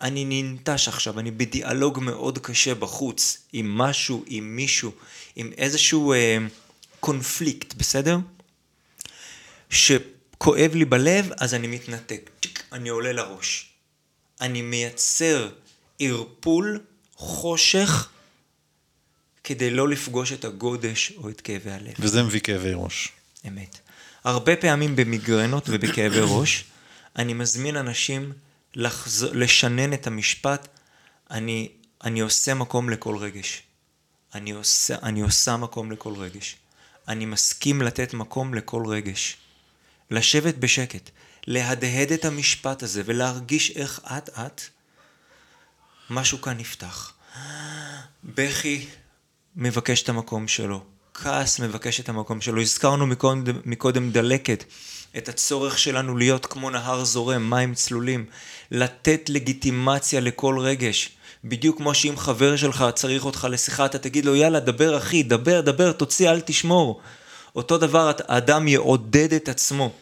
אני ננטש עכשיו, אני בדיאלוג מאוד קשה בחוץ, עם משהו, עם מישהו, עם איזשהו אה, קונפליקט, בסדר? שכואב לי בלב, אז אני מתנתק. צ'יק, אני עולה לראש. אני מייצר ערפול, חושך, כדי לא לפגוש את הגודש או את כאבי הלב. וזה מביא כאבי ראש. אמת. הרבה פעמים במיגרנות ובכאבי ראש, אני מזמין אנשים לחזור, לשנן את המשפט, אני, אני עושה מקום לכל רגש. אני עושה, אני עושה מקום לכל רגש. אני מסכים לתת מקום לכל רגש. לשבת בשקט, להדהד את המשפט הזה ולהרגיש איך אט אט משהו כאן נפתח. בכי מבקש את המקום שלו, כעס מבקש את המקום שלו. הזכרנו מקודם, מקודם דלקת, את הצורך שלנו להיות כמו נהר זורם, מים צלולים, לתת לגיטימציה לכל רגש. בדיוק כמו שאם חבר שלך צריך אותך לשיחה, אתה תגיד לו, יאללה, דבר אחי, דבר, דבר, תוציא, אל תשמור. אותו דבר, האדם יעודד את עצמו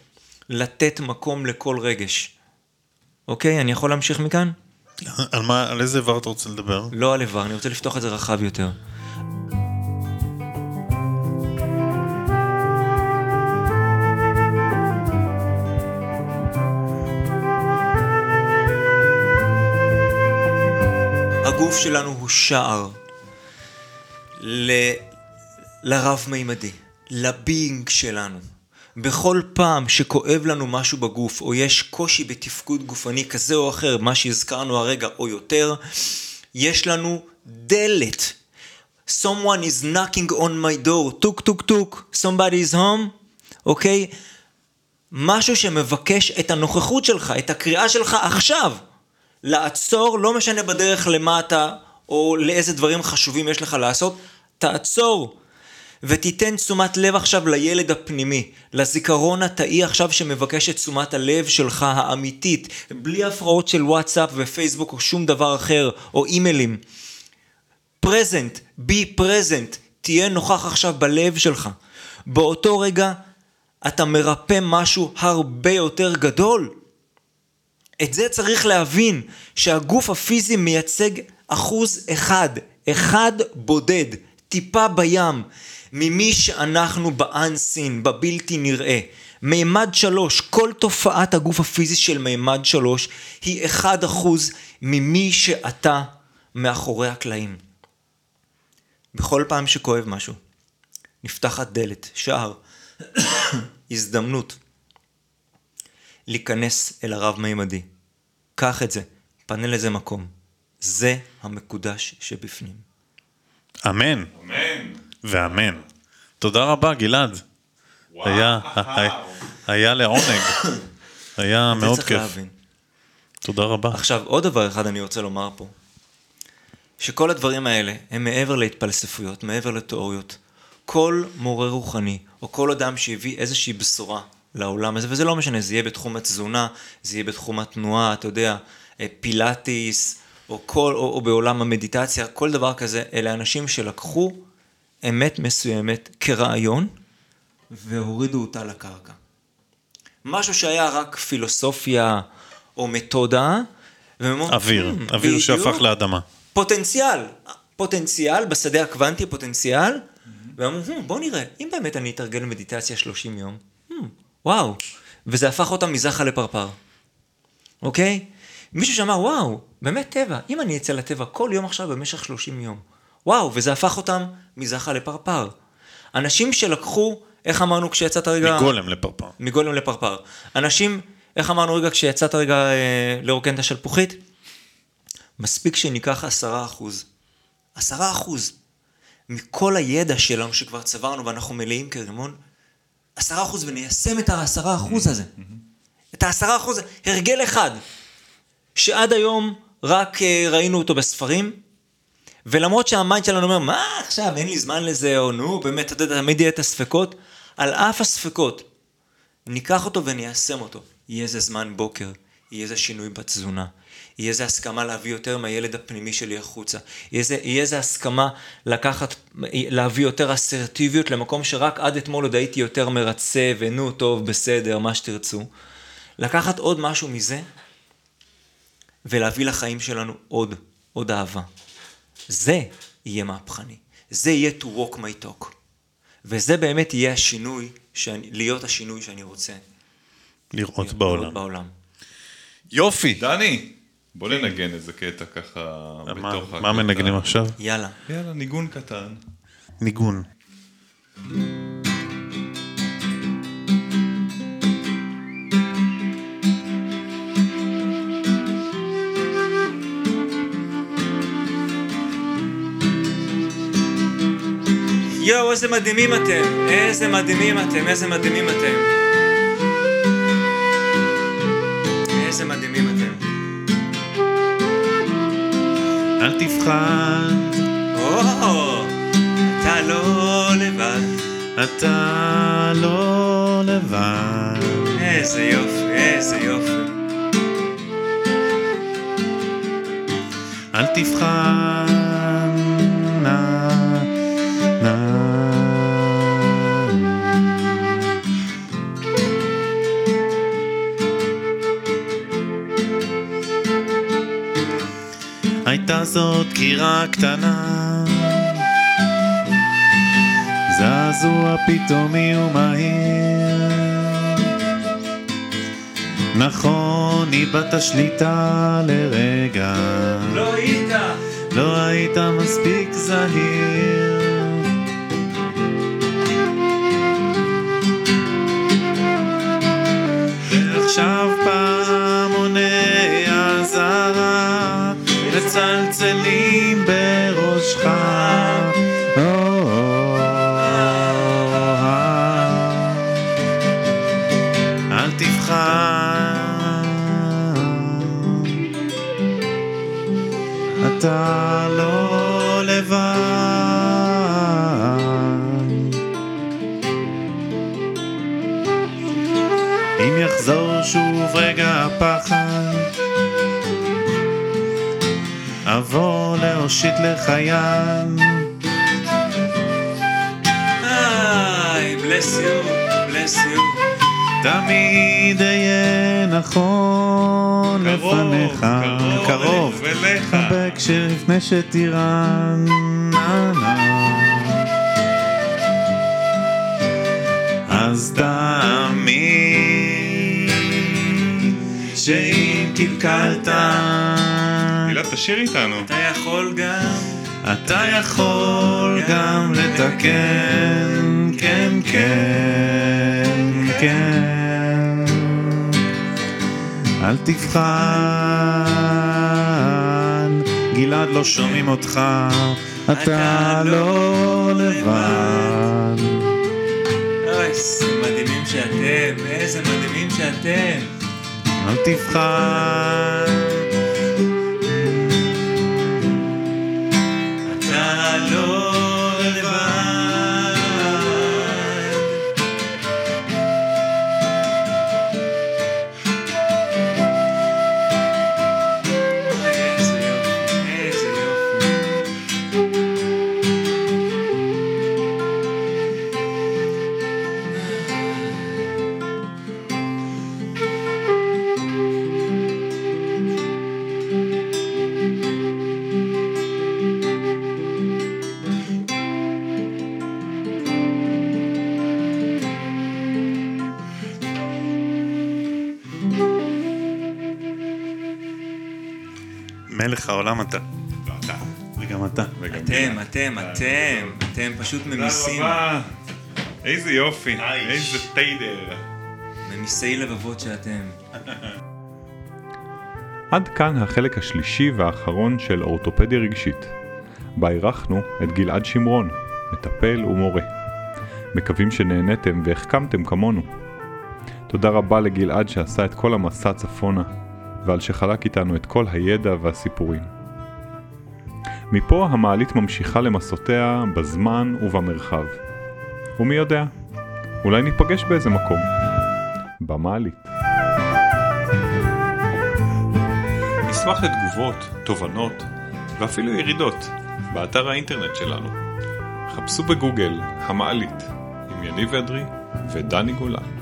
לתת מקום לכל רגש. אוקיי, אני יכול להמשיך מכאן? על מה, על איזה איבר אתה רוצה לדבר? לא על איבר, אני רוצה לפתוח את זה רחב יותר. הגוף שלנו הוא שער. ל- לרב-מימדי, לביינג שלנו. בכל פעם שכואב לנו משהו בגוף, או יש קושי בתפקוד גופני כזה או אחר, מה שהזכרנו הרגע או יותר, יש לנו דלת. Someone is knocking on my door, טוק טוק טוק, somebody is home, אוקיי? משהו שמבקש את הנוכחות שלך, את הקריאה שלך עכשיו. לעצור, לא משנה בדרך למטה, או לאיזה דברים חשובים יש לך לעשות, תעצור. ותיתן תשומת לב עכשיו לילד הפנימי, לזיכרון התאי עכשיו שמבקש את תשומת הלב שלך האמיתית, בלי הפרעות של וואטסאפ ופייסבוק או שום דבר אחר, או אימיילים. פרזנט, בי פרזנט, תהיה נוכח עכשיו בלב שלך. באותו רגע אתה מרפא משהו הרבה יותר גדול. את זה צריך להבין, שהגוף הפיזי מייצג אחוז אחד, אחד בודד, טיפה בים, ממי שאנחנו באנסין, בבלתי נראה. מימד שלוש, כל תופעת הגוף הפיזי של מימד שלוש היא אחד אחוז ממי שאתה מאחורי הקלעים. בכל פעם שכואב משהו, נפתחת דלת, שער, הזדמנות להיכנס אל הרב-מימדי. קח את זה, פנה לזה מקום. זה המקודש שבפנים. אמן אמן. ואמן. תודה רבה, גלעד. היה, היה- היה לעונג. היה מאוד כיף. להבין. תודה רבה. עכשיו, עוד דבר אחד אני רוצה לומר פה. שכל הדברים האלה הם מעבר להתפלספויות, מעבר לתיאוריות. כל מורה רוחני, או כל אדם שהביא איזושהי בשורה לעולם הזה, וזה לא משנה, זה יהיה בתחום התזונה, זה יהיה בתחום התנועה, אתה יודע, אה, פילאטיס, או, כל, או, או בעולם המדיטציה, כל דבר כזה, אלה אנשים שלקחו אמת מסוימת כרעיון, והורידו אותה לקרקע. משהו שהיה רק פילוסופיה או מתודה, אמרו, אוויר, "Hmm, אוויר שהפך לאדמה. פוטנציאל, פוטנציאל בשדה הקוונטי פוטנציאל, ואמרו, "Hmm, בוא נראה, אם באמת אני אתרגל מדיטציה 30 יום, hmm, וואו, וזה הפך אותם מזחה לפרפר, אוקיי? מישהו שאמר, וואו, באמת טבע, אם אני אצא לטבע כל יום עכשיו במשך 30 יום, וואו, וזה הפך אותם מזחה לפרפר. אנשים שלקחו, איך אמרנו כשיצאת רגע... מגולם לפרפר. מגולם לפרפר. אנשים, איך אמרנו רגע כשיצאת רגע אה, לרוקן את השלפוחית? מספיק שניקח עשרה אחוז. עשרה אחוז. מכל הידע שלנו שכבר צברנו ואנחנו מלאים כרימון, עשרה אחוז וניישם את העשרה אחוז הזה. את העשרה אחוז, הרגל אחד, שעד היום רק אה, ראינו אותו בספרים, ולמרות שהמיינד שלנו אומר, מה עכשיו, אין לי זמן לזה, או נו, באמת, אתה יודע, תמיד יהיה את הספקות, על אף הספקות, ניקח אותו וניישם אותו. יהיה איזה זמן בוקר, יהיה איזה שינוי בתזונה, יהיה איזה הסכמה להביא יותר מהילד הפנימי שלי החוצה, יהיה איזה, יהיה איזה הסכמה לקחת, להביא יותר אסרטיביות למקום שרק עד אתמול עוד הייתי יותר מרצה, ונו, טוב, בסדר, מה שתרצו. לקחת עוד משהו מזה, ולהביא לחיים שלנו עוד, עוד אהבה. זה יהיה מהפכני. זה יהיה to walk my talk. וזה באמת יהיה השינוי, שאני, להיות השינוי שאני רוצה. לראות לראות בעולם. בעולם. יופי. דני, בוא ננגן איזה קטע ככה מה- בתוך מה הקטע. מנגנים עכשיו? יאללה. יאללה, ניגון קטן. ניגון. יואו, איזה מדהימים אתם. איזה מדהימים אתם, איזה מדהימים אתם. איזה מדהימים אתם. אל תבחן, או, אתה לא לבד. אתה לא לבד. איזה יופי, איזה יופי. אל תבחן, הייתה זאת קירה קטנה, זעזוע פתאומי ומהיר. נכון, איבדת שליטה לרגע. לא היית. לא היית מספיק זהיר. יד. היי, bless you, bless you. תמיד אהיה נכון קרוב, לפניך, קרוב, קרוב, אליך. חבק שלפני שתירן. אז תאמין שאם קלקלת, גלעד, תשאיר איתנו. אתה יכול גם... אתה יכול גם לתקן, כן, כן, כן. אל תבחן, גלעד לא שומעים אותך, אתה לא לבד. אוי, איזה מדהימים שאתם, איזה מדהימים שאתם. אל תבחן, מלך העולם אתה, וגם אתה. וגם אתם, גלעד. אתם, אתם, אתם פשוט ממיסים. איזה יופי, איזה תיידר. ממיסי לבבות שאתם. עד כאן החלק השלישי והאחרון של אורתופדיה רגשית, בה אירחנו את גלעד שמרון, מטפל ומורה. מקווים שנהניתם והחכמתם כמונו. תודה רבה לגלעד שעשה את כל המסע צפונה, ועל שחלק איתנו את כל הידע והסיפורים. מפה המעלית ממשיכה למסעותיה בזמן ובמרחב. ומי יודע, אולי ניפגש באיזה מקום. במעלית. נשמח לתגובות, תובנות ואפילו ירידות באתר האינטרנט שלנו. חפשו בגוגל המעלית עם יניב אדרי ודני גולן.